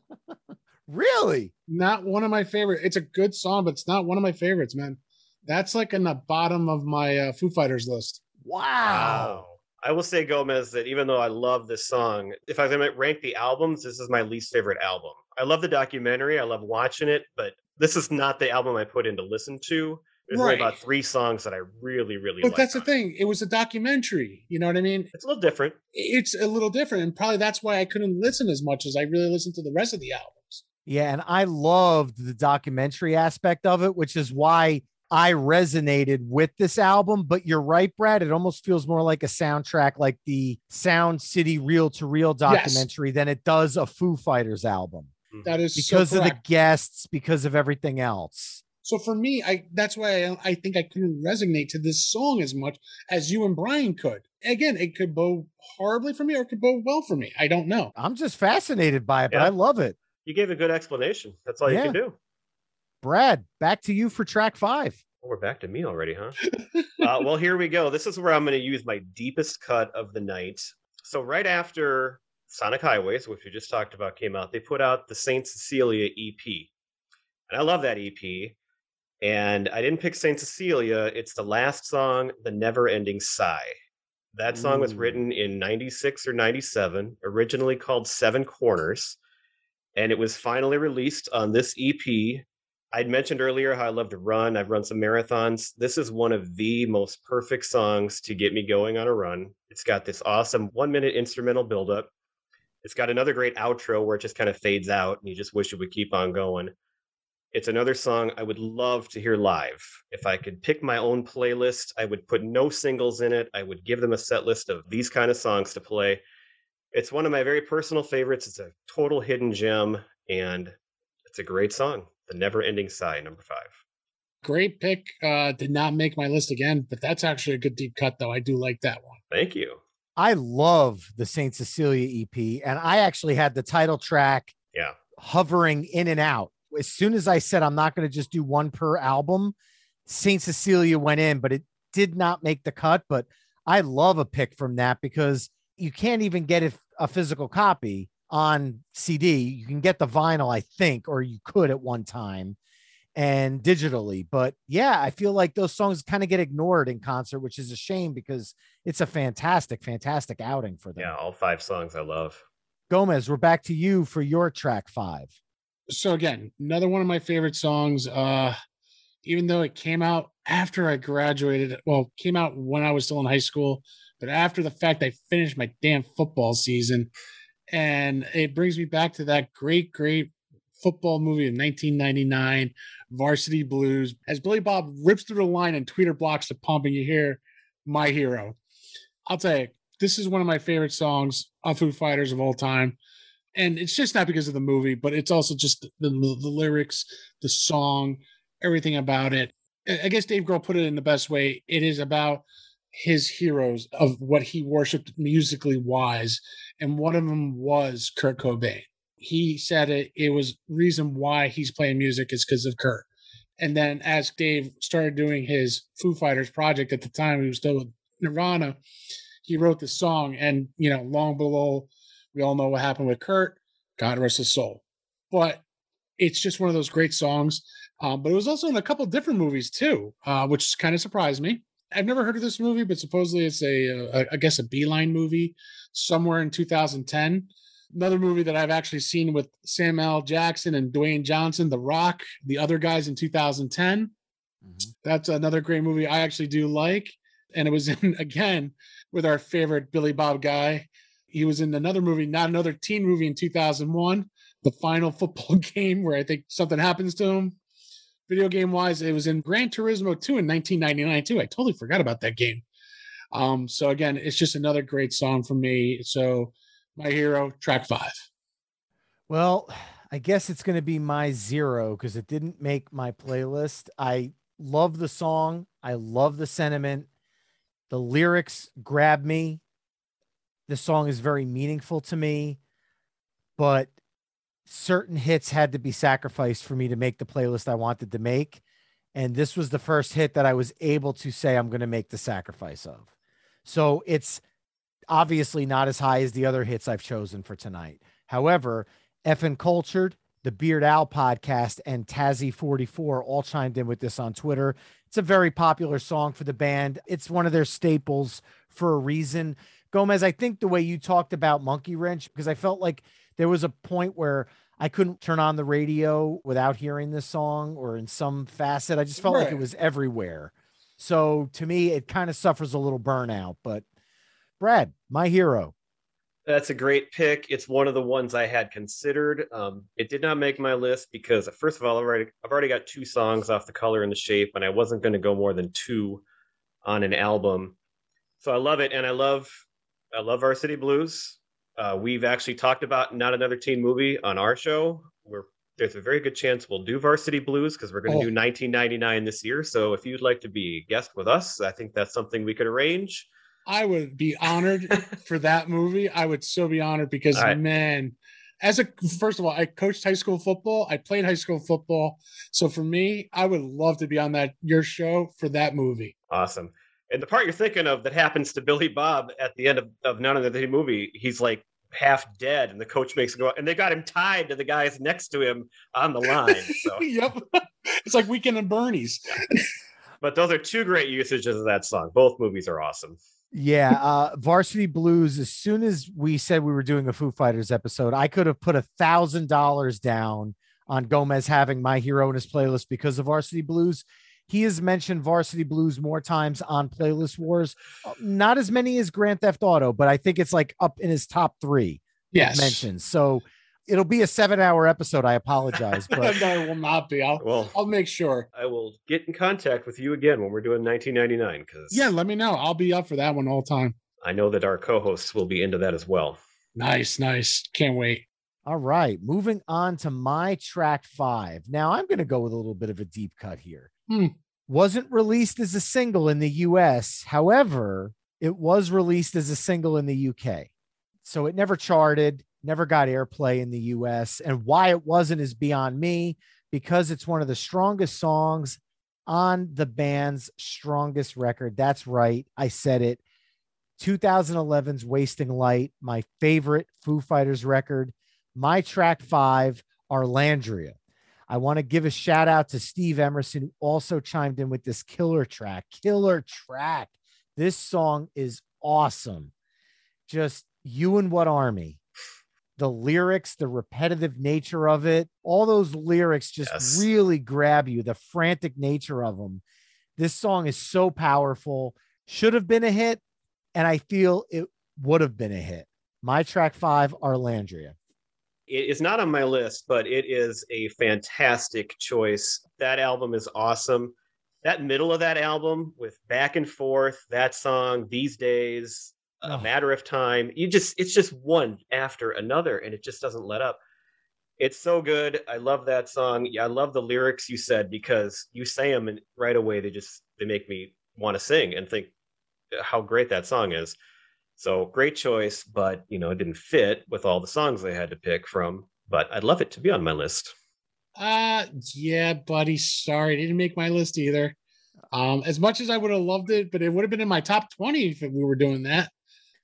Really? not one of my favorite. It's a good song, but it's not one of my favorites, man. That's like in the bottom of my uh, Foo Fighters list. Wow. I will say, Gomez, that even though I love this song, if I might rank the albums, this is my least favorite album. I love the documentary. I love watching it, but this is not the album I put in to listen to. There's only about three songs that I really, really But that's the on it. thing. It was a documentary. You know what I mean? It's a little different. It's a little different. And probably that's why I couldn't listen as much as I really listened to the rest of the albums. Yeah, and I loved the documentary aspect of it, which is why I resonated with this album. But you're right, Brad. It almost feels more like a soundtrack, like the Sound City reel to reel documentary, than it does a Foo Fighters album mm-hmm. That is because so of the guests, because of everything else. So for me, I that's why I, I think I couldn't resonate to this song as much as you and Brian could. Again, it could bode horribly for me or it could bode well for me. I don't know. I'm just fascinated by it, but I love it. You gave a good explanation. That's all Yeah. you can do. Brad, back to you for track five. Oh, we're back to me already, huh? uh, well, here we go. This is where I'm going to use my deepest cut of the night. So, right after Sonic Highways, which we just talked about, came out, they put out the Saint Cecilia EP. And I love that EP. And I didn't pick Saint Cecilia. It's the last song, The Neverending Sigh. That song was written in 96 or 97, originally called Seven Corners. And it was finally released on this EP I'd mentioned earlier how I love to run. I've run some marathons. This is one of the most perfect songs to get me going on a run. It's got this awesome one minute instrumental buildup. It's got another great outro where it just kind of fades out and you just wish it would keep on going. It's another song I would love to hear live. If I could pick my own playlist, I would put no singles in it. I would give them a set list of these kind of songs to play. It's one of my very personal favorites. It's a total hidden gem and it's a great song. The Neverending Sigh, number five. Great pick. Uh, did not make my list again, but that's actually a good deep cut, though. I do like that one. Thank you. I love the Saint Cecilia EP, and I actually had the title track Yeah. hovering in and out. As soon as I said I'm not going to just do one per album, Saint Cecilia went in, but it did not make the cut. But I love a pick from that because you can't even get a physical copy on CD. You can get the vinyl, I think, or you could at one time and digitally. But yeah, I feel like those songs kind of get ignored in concert, which is a shame because it's a fantastic, fantastic outing for them. Yeah, all five songs I love. Gomez, we're back to you for your track five. So again, another one of my favorite songs. Uh, even though it came out after I graduated, well, came out when I was still in high school, but after the fact I finished my damn football season, and it brings me back to that great, great football movie of 1999, Varsity Blues. As Billy Bob rips through the line and Tweeder blocks the pump, and you hear "My Hero." I'll tell you, this is one of my favorite songs of Foo Fighters of all time and it's just not because of the movie, but it's also just the, the, the lyrics, the song, everything about it. I guess Dave Grohl put it in the best way. It is about his heroes of what he worshipped musically wise, and one of them was Kurt Cobain. He said it. It was reason why he's playing music is because of Kurt. And then as Dave started doing his Foo Fighters project at the time, he was still with Nirvana. He wrote this song, and you know, long below we all know what happened with Kurt. God rest his soul. But it's just one of those great songs. Um, but it was also in a couple different movies too, uh, which kind of surprised me. I've never heard of this movie, but supposedly it's a, uh, guess, a Beeline movie somewhere in 2010. Another movie that I've actually seen with Sam L. Jackson and Dwayne Johnson, The Rock, the other guys in 2010. That's another great movie I actually do like. And it was in, again, with our favorite Billy Bob guy. He was in another movie, not another teen movie in 2001, the final football game where I think something happens to him. Video game wise, it was in Gran Turismo 2 in 1999 too. I totally forgot about that game. Um, so again, it's just another great song for me. So my hero, track five. Well, I guess it's going to be my zero because it didn't make my playlist. I love the song. I love the sentiment. The lyrics grab me. The song is very meaningful to me, but certain hits had to be sacrificed for me to make the playlist I wanted to make. And this was the first hit that I was able to say I'm going to make the sacrifice of. So it's obviously not as high as the other hits I've chosen for tonight. However, Effin Cultured, the Beard Owl podcast, and Tazzy44 all chimed in with this on Twitter. It's a very popular song for the band. It's one of their staples for a reason. Gomez, I think the way you talked about Monkey Wrench, because I felt like there was a point where I couldn't turn on the radio without hearing this song or in some facet. I just felt like it was everywhere. So to me, it kind of suffers a little burnout. But Brad, my hero. That's a great pick. It's one of the ones I had considered. Um, it did not make my list because, first of all, I've already, I've already got two songs off the color and the shape, and I wasn't going to go more than two on an album. So I love it, and I love, I love Varsity Blues. Uh, we've actually talked about not another teen movie on our show. We're there's a very good chance we'll do Varsity Blues because we're going to Oh. do 1999 this year. So if you'd like to be a guest with us, I think that's something we could arrange. I would be honored for that movie. I would so be honored because right. man, as a first of all, I coached high school football. I played high school football. So for me, I would love to be on that your show for that movie. Awesome. And the part you're thinking of that happens to Billy Bob at the end of, of none of the movie, he's like half dead, and the coach makes him go, and they got him tied to the guys next to him on the line. So, yep. it's like Weekend at Bernie's. but those are two great usages of that song. Both movies are awesome. Yeah, uh, Varsity Blues. As soon as we said we were doing a Foo Fighters episode, I could have put a thousand dollars down on Gomez having my hero in his playlist because of Varsity Blues. He has mentioned Varsity Blues more times on Playlist Wars, Uh, not as many as Grand Theft Auto, but I think it's like up in his top three Yes. mentions. So it'll be a seven-hour episode. I apologize, but no, it will not be. I'll Well, I'll make sure. I will get in contact with you again when we're doing 1999 because Yeah, let me know. I'll be up for that one all the time. I know that our co-hosts will be into that as well. Nice, nice. Can't wait. All right, moving on to my track five. Now I'm going to go with a little bit of a deep cut here. Hmm. Wasn't released as a single in the US. However, it was released as a single in the UK. So it never charted, never got airplay in the US. And why it wasn't is beyond me because it's one of the strongest songs on the band's strongest record. That's right. I said it. 2011's Wasting Light, my favorite Foo Fighters record my track five, Arlandria. I want to give a shout out to Steve Emerson, who also chimed in with this killer track. Killer track. This song is awesome. Just you and what army? The lyrics, the repetitive nature of it, all those lyrics just Yes. really grab you, the frantic nature of them. This song is so powerful, should have been a hit, and I feel it would have been a hit. My track five, Arlandria. It is not on my list, but it is a fantastic choice. That album is awesome. That middle of that album with back and forth, that song, these days, a Oh. matter of time. You just, it's just one after another, and it just doesn't let up. It's so good. I love that song. Yeah, I love the lyrics you said because you say them and right away they just they make me want to sing and think how great that song is. So great choice, but you know, it didn't fit with all the songs I had to pick from. But I'd love it to be on my list. Uh yeah, buddy. Sorry, didn't make my list either. Um, as much as I would have loved it, but it would have been in my top 20 if we were doing that.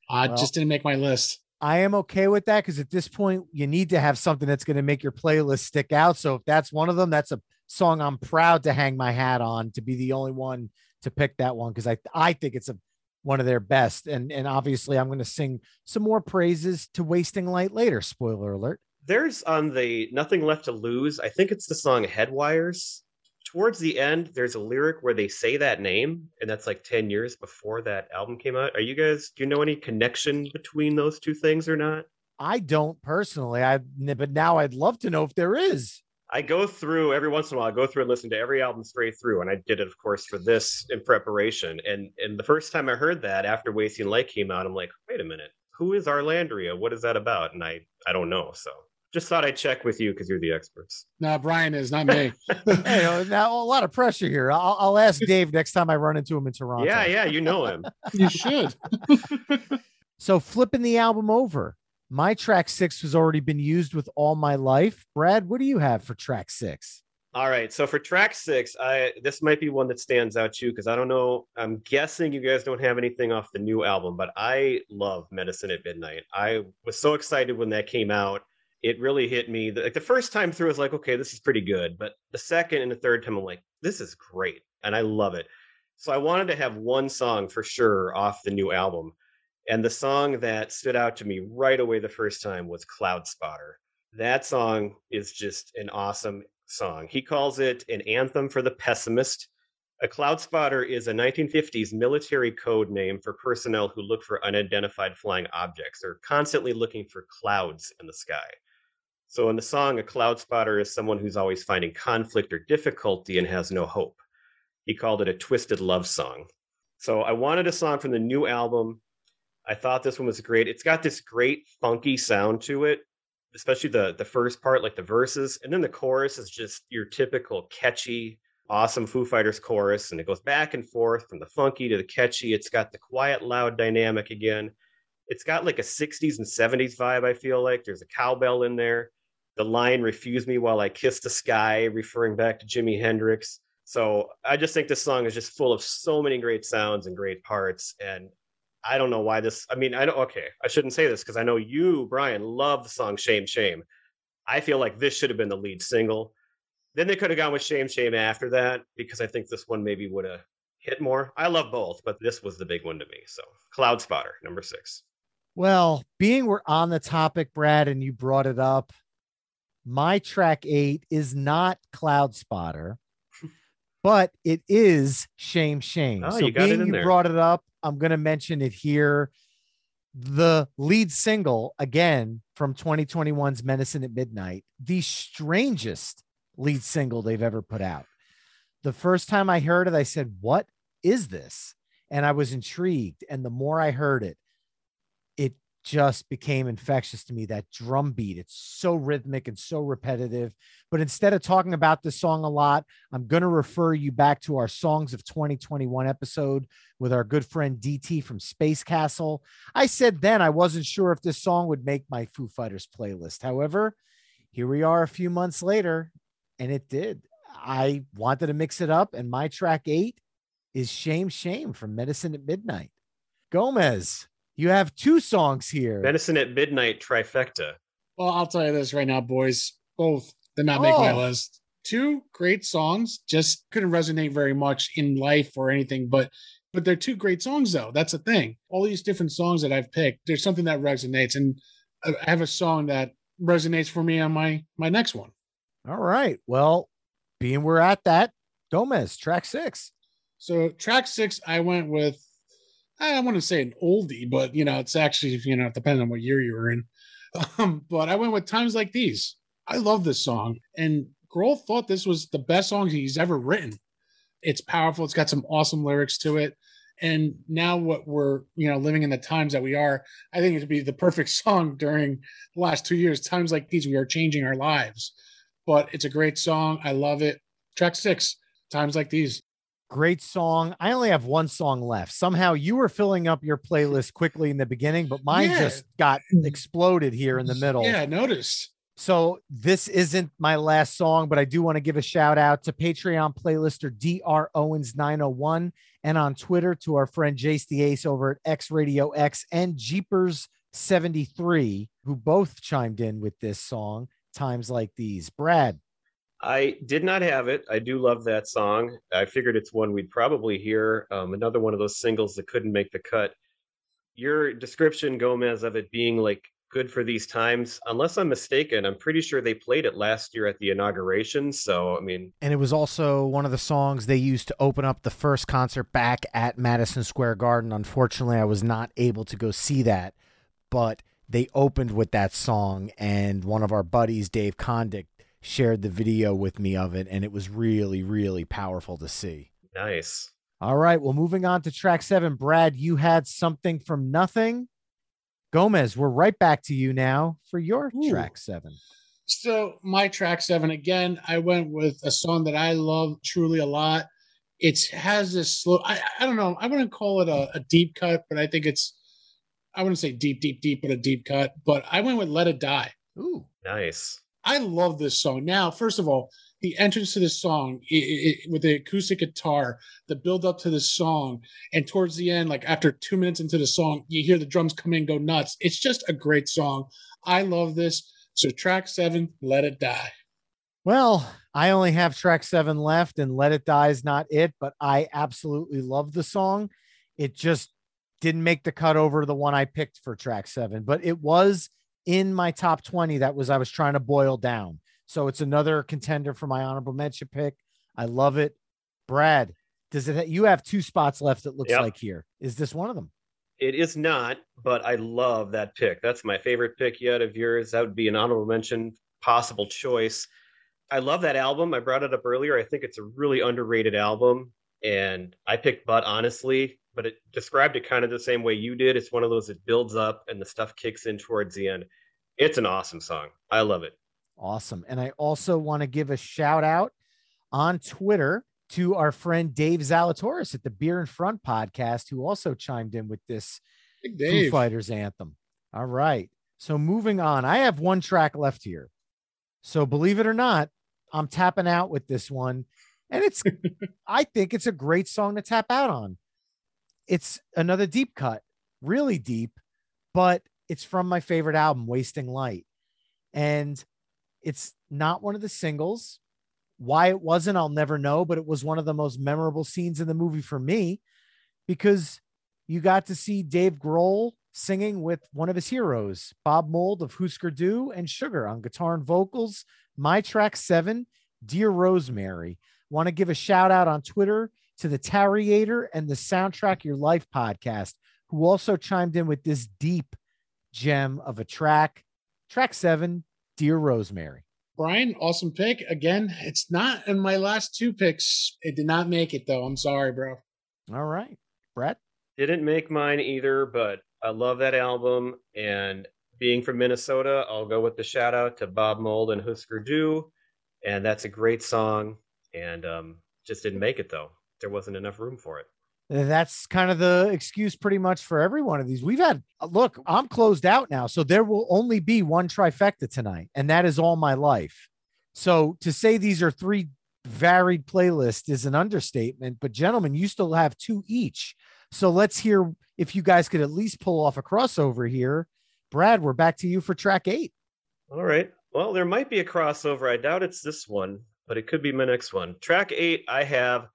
Uh Well- just didn't make my list. I am okay with that because at this point, you need to have something that's going to make your playlist stick out. So if that's one of them, that's a song I'm proud to hang my hat on to be the only one to pick that one because I I think it's a one of their best. And and obviously, I'm going to sing some more praises to Wasting Light later. Spoiler alert. There's on the Nothing Left to Lose, I think it's the song Headwires. Towards the end, there's a lyric where they say that name, and that's like 10 years before that album came out. Are you guys, do you know any connection between those two things or not? I don't personally. I but now I'd love to know if there is. I go through every once in a while. I go through and listen to every album straight through, and I did it, of course, for this in preparation. And and the first time I heard that after Wasting Light came out, I'm like, wait a minute, who is Arlandria? What is that about? And I I don't know. So just thought I'd check with you because you're the experts. No, Brian is not me. Hey, uh, now a lot of pressure here. I'll, I'll ask Dave next time I run into him in Toronto. Yeah, yeah, you know him. you should. So flipping the album over, my track six has already been used with all my life. Brad, what do you have for track six? All right, so for track six, I this might be one that stands out to you because I don't know. I'm guessing you guys don't have anything off the new album, but I love Medicine at Midnight. I was so excited when that came out. It really hit me. Like the first time through, I was like, okay, this is pretty good. But the second and the third time, I'm like, this is great, and I love it. So I wanted to have one song for sure off the new album. And the song that stood out to me right away the first time was Cloudspotter. That song is just an awesome song. He calls it an anthem for the pessimist. A cloud spotter is a 1950s military code name for personnel who look for unidentified flying objects. They're constantly looking for clouds in the sky. So in the song, a cloud spotter is someone who's always finding conflict or difficulty and has no hope. He called it a twisted love song. So I wanted a song from the new album I thought this one was great. It's got this great funky sound to it, especially the the first part, like the verses, and then the chorus is just your typical catchy, awesome Foo Fighters chorus, and it goes back and forth from the funky to the catchy. It's got the quiet, loud dynamic again. It's got like a 60s and 70s vibe, I feel like. There's a cowbell in there. The line refuse me while I kiss the sky, referring back to Jimi Hendrix. So I just think this song is just full of so many great sounds and great parts. And I don't know why this. I mean, I don't. Okay, I shouldn't say this because I know you, Brian, love the song "Shame Shame." I feel like this should have been the lead single. Then they could have gone with "Shame Shame" after that because I think this one maybe would have hit more. I love both, but this was the big one to me. So, Cloudspotter, number six. Well, being we're on the topic, Brad, and you brought it up, my track eight is not Cloudspotter, but it is Shame Shame. Oh, so you being in you there. brought it up, I'm going to mention it here. The lead single, again, from 2021's Medicine at Midnight, the strangest lead single they've ever put out. The first time I heard it, I said, What is this? And I was intrigued. And the more I heard it, just became infectious to me. That drum beat, it's so rhythmic and so repetitive. But instead of talking about this song a lot, I'm going to refer you back to our Songs of 2021 episode with our good friend DT from Space Castle. I said then I wasn't sure if this song would make my Foo Fighters playlist. However, here we are a few months later, and it did. I wanted to mix it up, and my track eight is Shame Shame from Medicine at Midnight. Gomez, you have two songs here. Medicine at Midnight trifecta. Well, I'll tell you this right now, boys. Both did not make my Oh. list. Two great songs, just couldn't resonate very much in life or anything, but but they're two great songs though. That's the thing. All these different songs that I've picked, there's something that resonates, and I I have a song that resonates for me on my my next one. All right. Well, being we're at that, Gomez, track six. So track six, I went with I want to say an oldie, but you know, it's actually you know, depends on what year you were in. Um, but I went with times like these. I love this song, and Grohl thought this was the best song he's ever written. It's powerful. It's got some awesome lyrics to it. And now, what we're you know living in the times that we are, I think it'd be the perfect song during the last two years. Times like these, we are changing our lives. But it's a great song. I love it. Track six, times like these. Great song. I only have one song left. Somehow you were filling up your playlist quickly in the beginning, but mine Yeah. just got exploded here in the middle. Yeah, I noticed. So this isn't my last song, but I do want to give a shout out to Patreon playlister DR Owens 901 and on Twitter to our friend Jace the Ace over at X Radio X and Jeepers 73, who both chimed in with this song, Times Like These. Brad, I did not have it. I do love that song. I figured it's one we'd probably hear. Um, another one of those singles that couldn't make the cut. Your description, Gomez, of it being like good for these times, unless I'm mistaken, I'm pretty sure they played it last year at the inauguration. So, I mean, and it was also one of the songs they used to open up the first concert back at Madison Square Garden. Unfortunately, I was not able to go see that, but they opened with that song, and one of our buddies, Dave Condick, shared the video with me of it, and it was really, really powerful to see. Nice. All right. Well, moving on to track seven. Brad, you had something from nothing. Gomez, we're right back to you now for your Ooh. track seven. So my track seven again, I went with a song that I love truly a lot. It has this slow. I, I don't know. I wouldn't call it a, a deep cut, but I think it's. I wouldn't say deep, deep, deep, but a deep cut. But I went with "Let It Die." Ooh. Nice. I love this song. Now, first of all, the entrance to this song i i with the acoustic guitar, the build up to the song, and towards the end, like after two minutes into the song, you hear the drums come in, go nuts. It's just a great song. I love this. So, track seven, "Let It Die." Well, I only have track seven left, and Let It Die is not it, but I absolutely love the song. It just didn't make the cut over the one I picked for track seven, but it was in my top 20. That was I was trying to boil down. So it's another contender for my honorable mention pick. I love it. Brad, does it you have two spots left it looks Yep. like here. Is this one of them? It is not, but I love that pick. That's my favorite pick yet of yours. That would be an honorable mention, possible choice. I love that album. I brought it up earlier. I think it's a really underrated album. And I picked But honestly, but it described it kind of the same way you did. It's one of those that builds up and the stuff kicks in towards the end. It's an awesome song. I love it. Awesome. And I also want to give a shout out on Twitter to our friend Dave Zalatoris at the Beer in Front podcast, who also chimed in with this Big Foo Fighters anthem. All right. So moving on, I have one track left here. So believe it or not, I'm tapping out with this one. And it's, I think it's a great song to tap out on. It's another deep cut, really deep, but it's from my favorite album, Wasting Light. And it's not one of the singles. Why it wasn't, I'll never know, but it was one of the most memorable scenes in the movie for me because you got to see Dave Grohl singing with one of his heroes, Bob Mould of Husker Du and Sugar on guitar and vocals. My track seven, Dear Rosemary. Want to give a shout out on Twitter to the Tarriator and the Soundtrack Your Life podcast, who also chimed in with this deep gem of a track. Track seven, Dear Rosemary. Brian, awesome pick. Again, it's not in my last two picks. It did not make it though. I'm sorry, bro. All right, Brett. Didn't make mine either, but I love that album. And being from Minnesota, I'll go with the shout out to Bob Mould and Husker Du. And that's a great song. And um, just didn't make it though. There wasn't enough room for it. That's kind of the excuse pretty much for every one of these. We've had look, I'm closed out now, so there will only be one trifecta tonight, and that is all my life. So to say these are three varied playlists is an understatement, but gentlemen, you still have two each. So let's hear if you guys could at least pull off a crossover here. Brad, we're back to you for track eight. All right. Well, there might be a crossover. I doubt it's this one, but it could be my next one. Track eight, I have.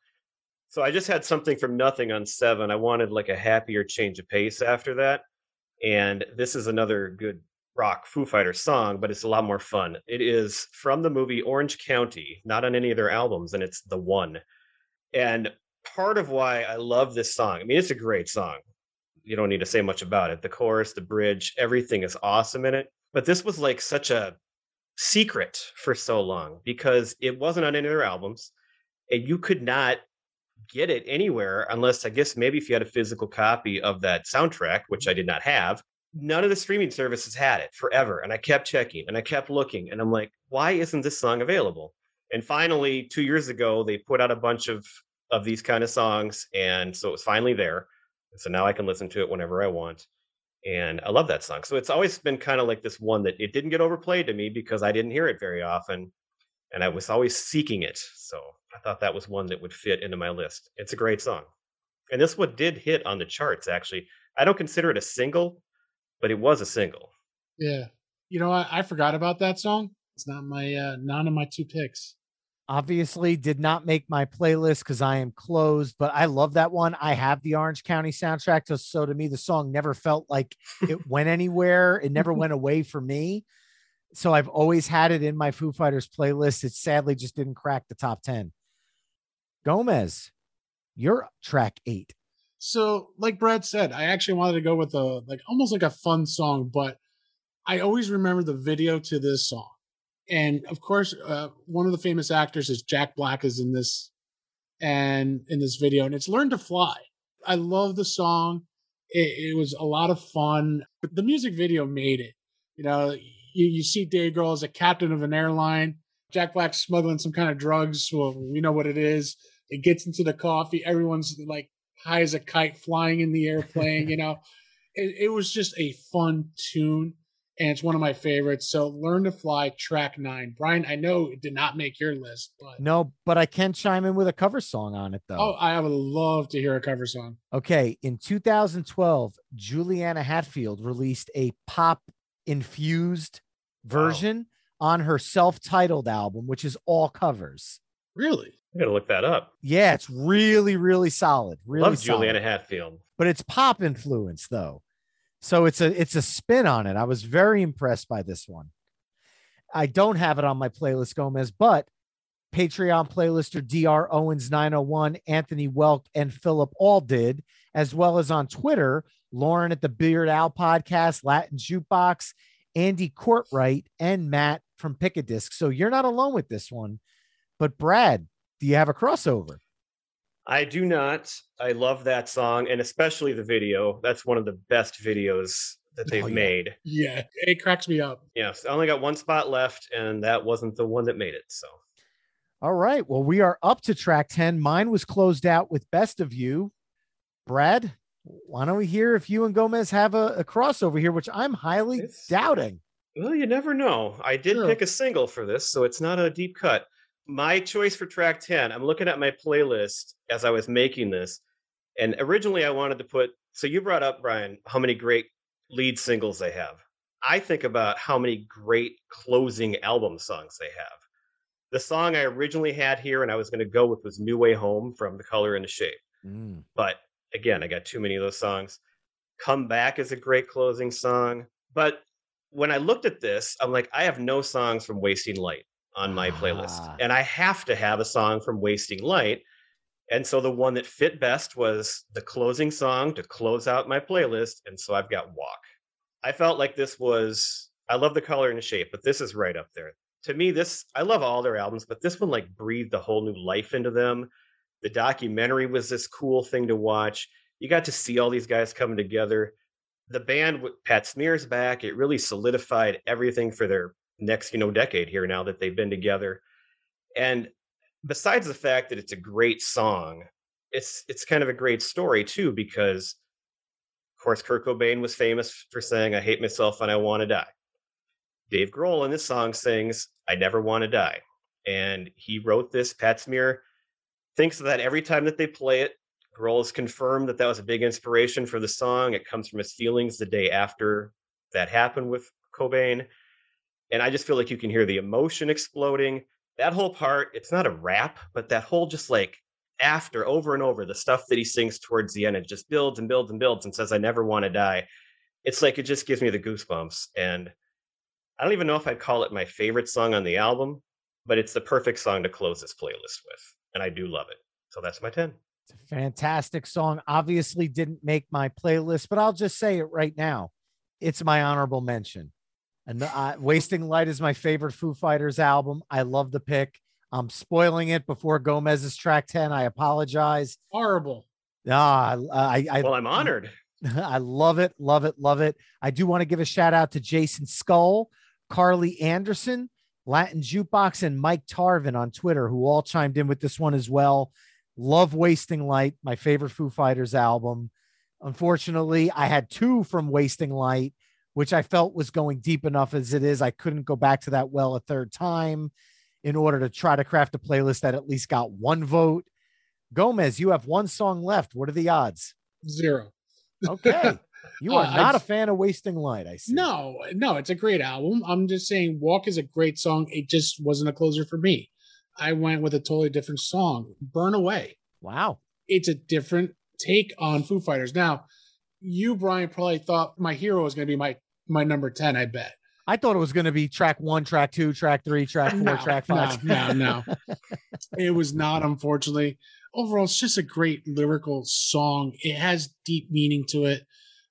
So I just had something from nothing on seven. I wanted like a happier change of pace after that. And this is another good rock Foo Fighters song, but it's a lot more fun. It is from the movie Orange County, not on any of their albums, and it's the one. And part of why I love this song, I mean, it's a great song. You don't need to say much about it. The chorus, the bridge, everything is awesome in it. But this was like such a secret for so long because it wasn't on any of their albums. And you could not get it anywhere unless I guess maybe if you had a physical copy of that soundtrack, which mm-hmm. I did not have. None of the streaming services had it forever. And I kept checking and I kept looking. And I'm like, why isn't this song available? And finally, two years ago, they put out a bunch of of these kind of songs. And so it was finally there. And so now I can listen to it whenever I want. And I love that song. So it's always been kind of like this one that it didn't get overplayed to me because I didn't hear it very often. And I was always seeking it. So I thought that was one that would fit into my list. It's a great song. And this one did hit on the charts, actually. I don't consider it a single, but it was a single. Yeah. You know, I, I forgot about that song. It's not my uh none of my two picks. Obviously, did not make my playlist because I am closed, but I love that one. I have the Orange County soundtrack. So, so to me, the song never felt like it went anywhere. It never went away for me. So I've always had it in my Foo Fighters playlist. It sadly just didn't crack the top 10. Gomez, you're track eight. So, like Brad said, I actually wanted to go with a like almost like a fun song, but I always remember the video to this song. And of course, uh, one of the famous actors is Jack Black is in this and in this video, and it's Learn to Fly. I love the song. It, it was a lot of fun. The music video made it. You know, you, you see Dave Grohl as a captain of an airline. Jack Black smuggling some kind of drugs. Well, we know what it is. It gets into the coffee. Everyone's like high as a kite, flying in the air, playing. you know, it, it was just a fun tune and it's one of my favorites. So Learn to Fly, track nine. Brian, I know it did not make your list, but No, but I can chime in with a cover song on it though. oh, I would love to hear a cover song. Okay, in 2012, Juliana Hatfield released a pop infused version on her self-titled album, which is all covers. Really? I'm gonna look that up. Yeah, it's really, really solid. Really Love solid. Juliana Hatfield. but it's pop influence though. So it's a it's a spin on it. I was very impressed by this one. I don't have it on my playlist, Gomez, but Patreon playlister DR Owens 901, Anthony Welk, and Philip all did, as well as on Twitter, Lauren at the Beard Owl podcast, Latin Jukebox, Andy Courtwright, and Matt from Pick a Disc. So you're not alone with this one. But Brad, do you have a crossover? I do not. I love that song and especially the video. That's one of the best videos that they've Oh, yeah. made. Yeah, it cracks me up. Yes, I only got one spot left, and that wasn't the one that made it. So All right. Well, we are up to track 10. Mine was closed out with Best of You. Brad, why don't we hear if you and Gomez have a, a crossover here, which I'm highly It's- doubting. Well, you never know. I did Sure. pick a single for this, so it's not a deep cut. My choice for track 10, I'm looking at my playlist as I was making this. And originally I wanted to put, so you brought up, Brian, how many great lead singles they have. I think about how many great closing album songs they have. The song I originally had here and I was going to go with was New Way Home from The Color and the Shape. Mm. But again, I got too many of those songs. Come Back is a great closing song. But when I looked at this, I'm like, I have no songs from Wasting Light on my playlist. Ah. And I have to have a song from Wasting Light. And so the one that fit best was the closing song to close out my playlist. And so I've got Walk. I felt like this was, I love the color and the shape, but this is right up there. To me, this, I love all their albums, but this one like breathed a whole new life into them. The documentary was this cool thing to watch. You got to see all these guys coming together. The band with Pat Smear's back, it really solidified everything for their next, you know, decade here now that they've been together. And besides the fact that it's a great song, it's it's kind of a great story too, because of course Kurt Cobain was famous for saying, I hate myself and I want to die. Dave Grohl in this song sings, I never want to die. And he wrote this. Pat Smear thinks that every time that they play it. Grohl has confirmed that that was a big inspiration for the song. It comes from his feelings the day after that happened with Cobain. And I just feel like you can hear the emotion exploding. That whole part, it's not a rap, but that whole just like after over and over, the stuff that he sings towards the end, it just builds and builds and builds and says, I never want to die. It's like it just gives me the goosebumps. And I don't even know if I'd call it my favorite song on the album, but it's the perfect song to close this playlist with. And I do love it. So that's my 10. It's a fantastic song. Obviously, didn't make my playlist, but I'll just say it right now. It's my honorable mention. And uh, Wasting Light is my favorite Foo Fighters album. I love the pick. I'm spoiling it before Gomez's track 10. I apologize. Horrible. Ah, I, I, Well, I'm honored. I love it, love it, love it. I do want to give a shout out to Jason Skull, Carly Anderson, Latin Jukebox, and Mike Tarvin on Twitter, who all chimed in with this one as well. Love Wasting Light, my favorite Foo Fighters album. Unfortunately, I had two from Wasting Light, which I felt was going deep enough as it is. I couldn't go back to that well a third time in order to try to craft a playlist that at least got one vote. Gomez, you have one song left. What are the odds? Zero. Okay. You are Uh, not a fan of Wasting Light, I see. No, no, it's a great album. I'm just saying, Walk is a great song. It just wasn't a closer for me. I went with a totally different song, Burn Away. Wow. It's a different take on Foo Fighters. Now, you, Brian, probably thought my hero was going to be my my number 10, I bet. I thought it was going to be track one, track two, track three, track four, No, track no, five. no, no. it was not, unfortunately. Overall, it's just a great lyrical song. It has deep meaning to it.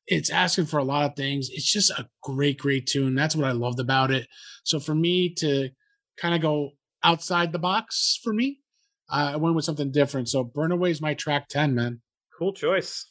It's asking for a lot of things. It's just a great, great tune. That's what I loved about it. So for me to kind of go outside the box for me, uh, I went with something different. So Burn Away is my track 10, man. Cool choice.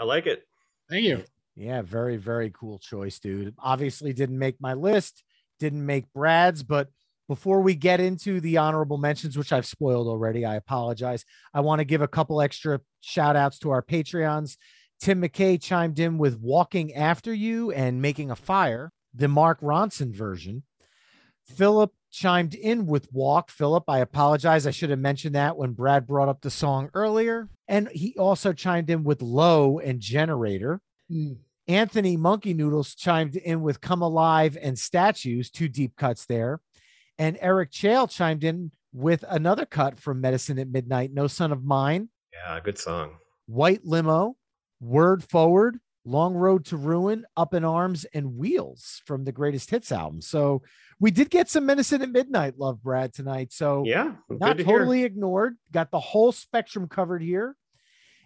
I like it. Thank you. Yeah, very, very cool choice, dude. Obviously didn't make my list, didn't make Brad's, but before we get into the honorable mentions, which I've spoiled already, I apologize. I want to give a couple extra shout outs to our Patreons. Tim McKay chimed in with Walking After You and Making a Fire, the Mark Ronson version. Philip chimed in with Walk. Philip, I apologize. I should have mentioned that when Brad brought up the song earlier. And he also chimed in with Low and Generator. Mm. Anthony Monkey Noodles chimed in with Come Alive and Statues, two deep cuts there. And Eric Chale chimed in with another cut from Medicine at Midnight, No Son of Mine, Yeah, good song. White Limo, Word Forward, Long Road to Ruin, Up in Arms, and Wheels from the Greatest Hits album. So we did get some Medicine at Midnight love, Brad, tonight. So Yeah, not to hear. totally ignored. Got the whole spectrum covered here.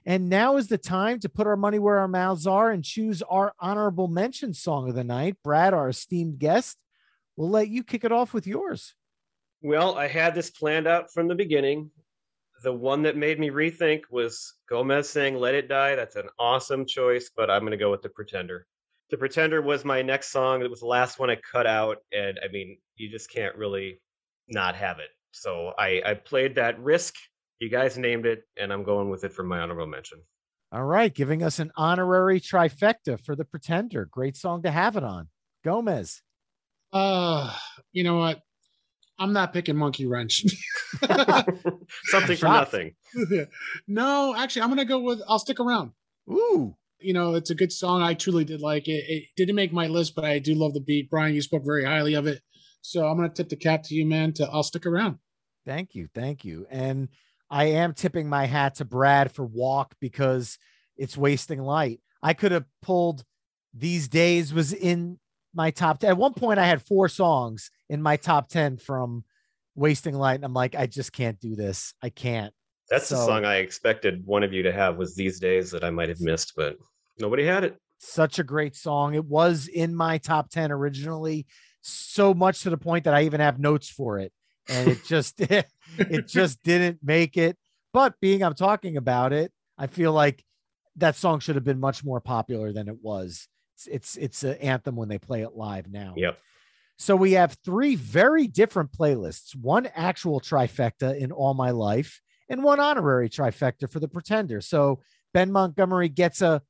And now is the time to put our money where our mouths are and choose our honorable mention song of the night. Brad, our esteemed guest, we'll let you kick it off with yours. Well, I had this planned out from the beginning. The one that made me rethink was Gomez saying Let It Die. That's an awesome choice, but I'm going to go with The Pretender. The Pretender was my next song. It was the last one I cut out. And I mean, you just can't really not have it. So I, I played that risk. You guys named it, and I'm going with it for my honorable mention. All right, giving us an honorary trifecta for the Pretender. Great song to have it on. Gomez. Uh, you know what? I'm not picking Monkey Wrench. Something for nothing. no, actually, I'm going to go with I'll Stick Around. Ooh, You know, it's a good song. I truly did like it. It didn't make my list, but I do love the beat. Brian, you spoke very highly of it. So I'm going to tip the cap to you, man, to I'll Stick Around. thank you. Thank you. And I am tipping my hat to Brad for Walk because it's wasting light. I could have pulled These Days was in my top 10. At one point, I had four songs in my top 10 from Wasting Light. And I'm like, I just can't do this. I can't. That's the song I expected one of you to have was These Days that I might have missed, but nobody had it. Such a great song. It was in my top 10 originally, so much to the point that I even have notes for it. And it just it just didn't make it. But being I'm talking about it, I feel like that song should have been much more popular than it was. It's it's, it's an anthem when they play it live now. Yep. So we have three very different playlists, one actual trifecta in all my life and one honorary trifecta for the pretender. So Ben Montgomery gets a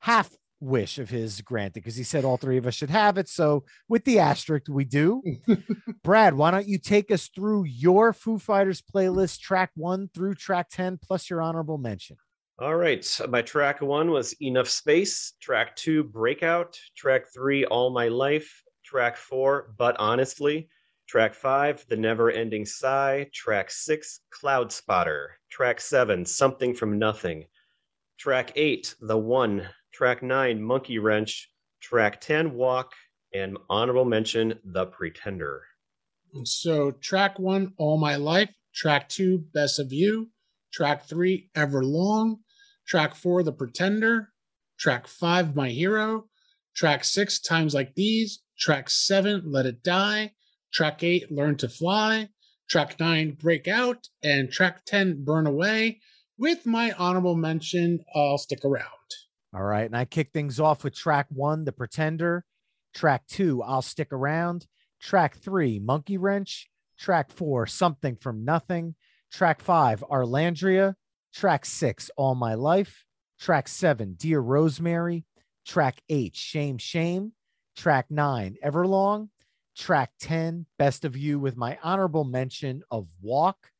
half wish of his granted because he said all three of us should have it. So with the asterisk, we do. Brad, why don't you take us through your Foo Fighters playlist, track one through track 10, plus your honorable mention? All right. My track one was Enough Space. Track two, Breakout. Track three, All My Life. Track four, But Honestly. Track five, The Neverending Sigh. Track six, Cloudspotter. Track seven, Something from Nothing. Track eight, The One. Track nine, Monkey Wrench. Track 10, Walk. And honorable mention, The Pretender. So track one, All My Life. Track two, Best of You. Track three, Everlong. Track four, The Pretender. Track five, My Hero. Track six, Times Like These. Track seven, Let It Die. Track eight, Learn to Fly. Track nine, Breakout. And track 10, Burn Away. With my honorable mention, I'll stick around. All right. And I kick things off with track one, The Pretender. Track two, I'll Stick Around. Track three, Monkey Wrench. Track four, Something from Nothing. Track five, Arlandria. Track six, All My Life. Track seven, Dear Rosemary. Track eight, Shame, Shame. Track nine, Everlong. Track 10, Best of You, with my honorable mention of Walk.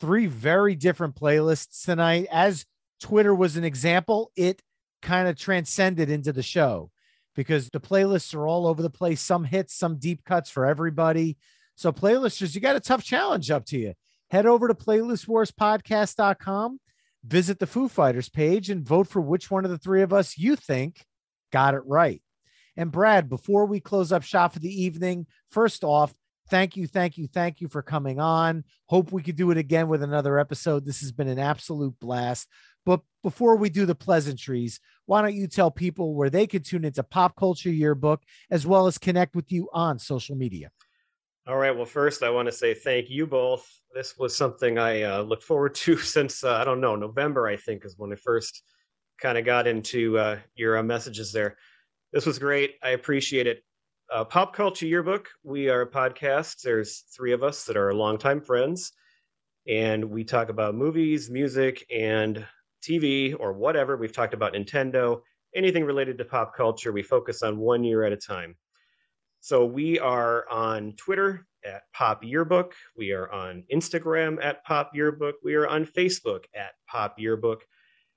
Three very different playlists tonight. As Twitter was an example, it kind of transcended into the show because the playlists are all over the place. Some hits, some deep cuts for everybody. So, playlisters, you got a tough challenge up to you. Head over to playlistwarspodcast.com, visit the Foo Fighters page, and vote for which one of the three of us you think got it right. And Brad, before we close up shop for the evening, first off, thank you, thank you, thank you for coming on. Hope we could do it again with another episode. This has been an absolute blast. But before we do the pleasantries, why don't you tell people where they could tune into Pop Culture Yearbook as well as connect with you on social media? All right. Well, first, I want to say thank you both. This was something I uh, looked forward to since, uh, I don't know, November, I think, is when I first kind of got into uh, your uh, messages there. This was great. I appreciate it. Uh, Pop Culture Yearbook, we are a podcast. There's three of us that are longtime friends, and we talk about movies, music, and TV or whatever. We've talked about Nintendo, anything related to pop culture. We focus on one year at a time. So we are on Twitter at Pop Yearbook. We are on Instagram at Pop Yearbook. We are on Facebook at Pop Yearbook.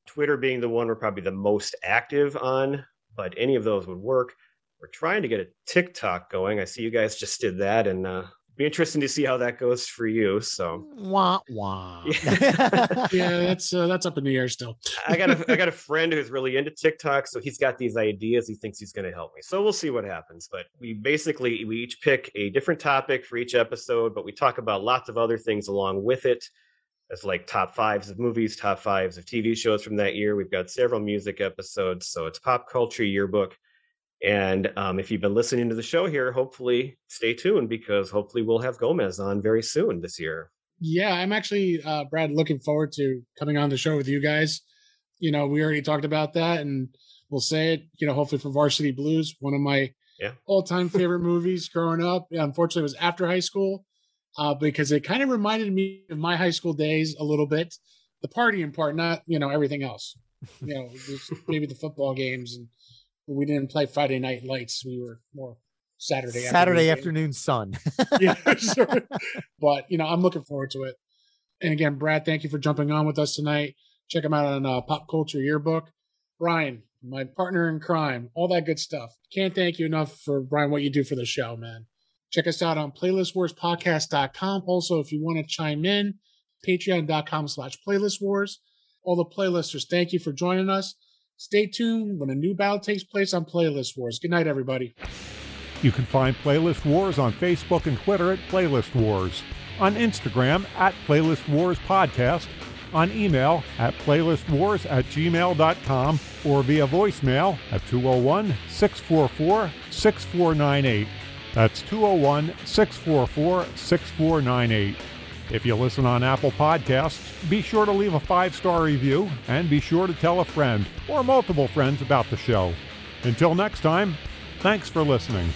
Twitter being the one we're probably the most active on, but any of those would work. We're trying to get a TikTok going. I see you guys just did that, and uh, be interesting to see how that goes for you. So wah wah. Yeah. yeah, that's uh, that's up in the air still. I got a I got a friend who's really into TikTok, so he's got these ideas. He thinks he's going to help me. So we'll see what happens. But we basically we each pick a different topic for each episode, but we talk about lots of other things along with it. As like top fives of movies, top fives of TV shows from that year. We've got several music episodes, so it's pop culture yearbook. And um, if you've been listening to the show here, hopefully stay tuned because hopefully we'll have Gomez on very soon this year. Yeah, I'm actually, uh, Brad, looking forward to coming on the show with you guys. You know, we already talked about that, and we'll say it. You know, hopefully for Varsity Blues, one of my Yeah. all-time favorite movies growing up. Unfortunately, it was after high school uh, because it kind of reminded me of my high school days a little bit. The partying part, not you know everything else. You know, maybe the football games, and we didn't play Friday night lights. We were more Saturday Saturday afternoon afternoon sun. yeah, sure. But you know, I'm looking forward to it. And again, Brad, thank you for jumping on with us tonight. Check him out on uh, Pop Culture Yearbook. Brian, my partner in crime, all that good stuff. Can't thank you enough for Brian what you do for the show, man. Check us out on playlistwarspodcast.com. Also, if you want to chime in, patreon.com slash playlistwars. All the playlisters, thank you for joining us. Stay tuned when a new battle takes place on Playlist Wars. Good night, everybody. You can find Playlist Wars on Facebook and Twitter at Playlist Wars, on Instagram at Playlist Wars Podcast, on email at playlistwars at gmail.com, or via voicemail at 201 644 6498. That's 201 644 6498. If you listen on Apple Podcasts, be sure to leave a five star review and be sure to tell a friend or multiple friends about the show. Until next time, thanks for listening.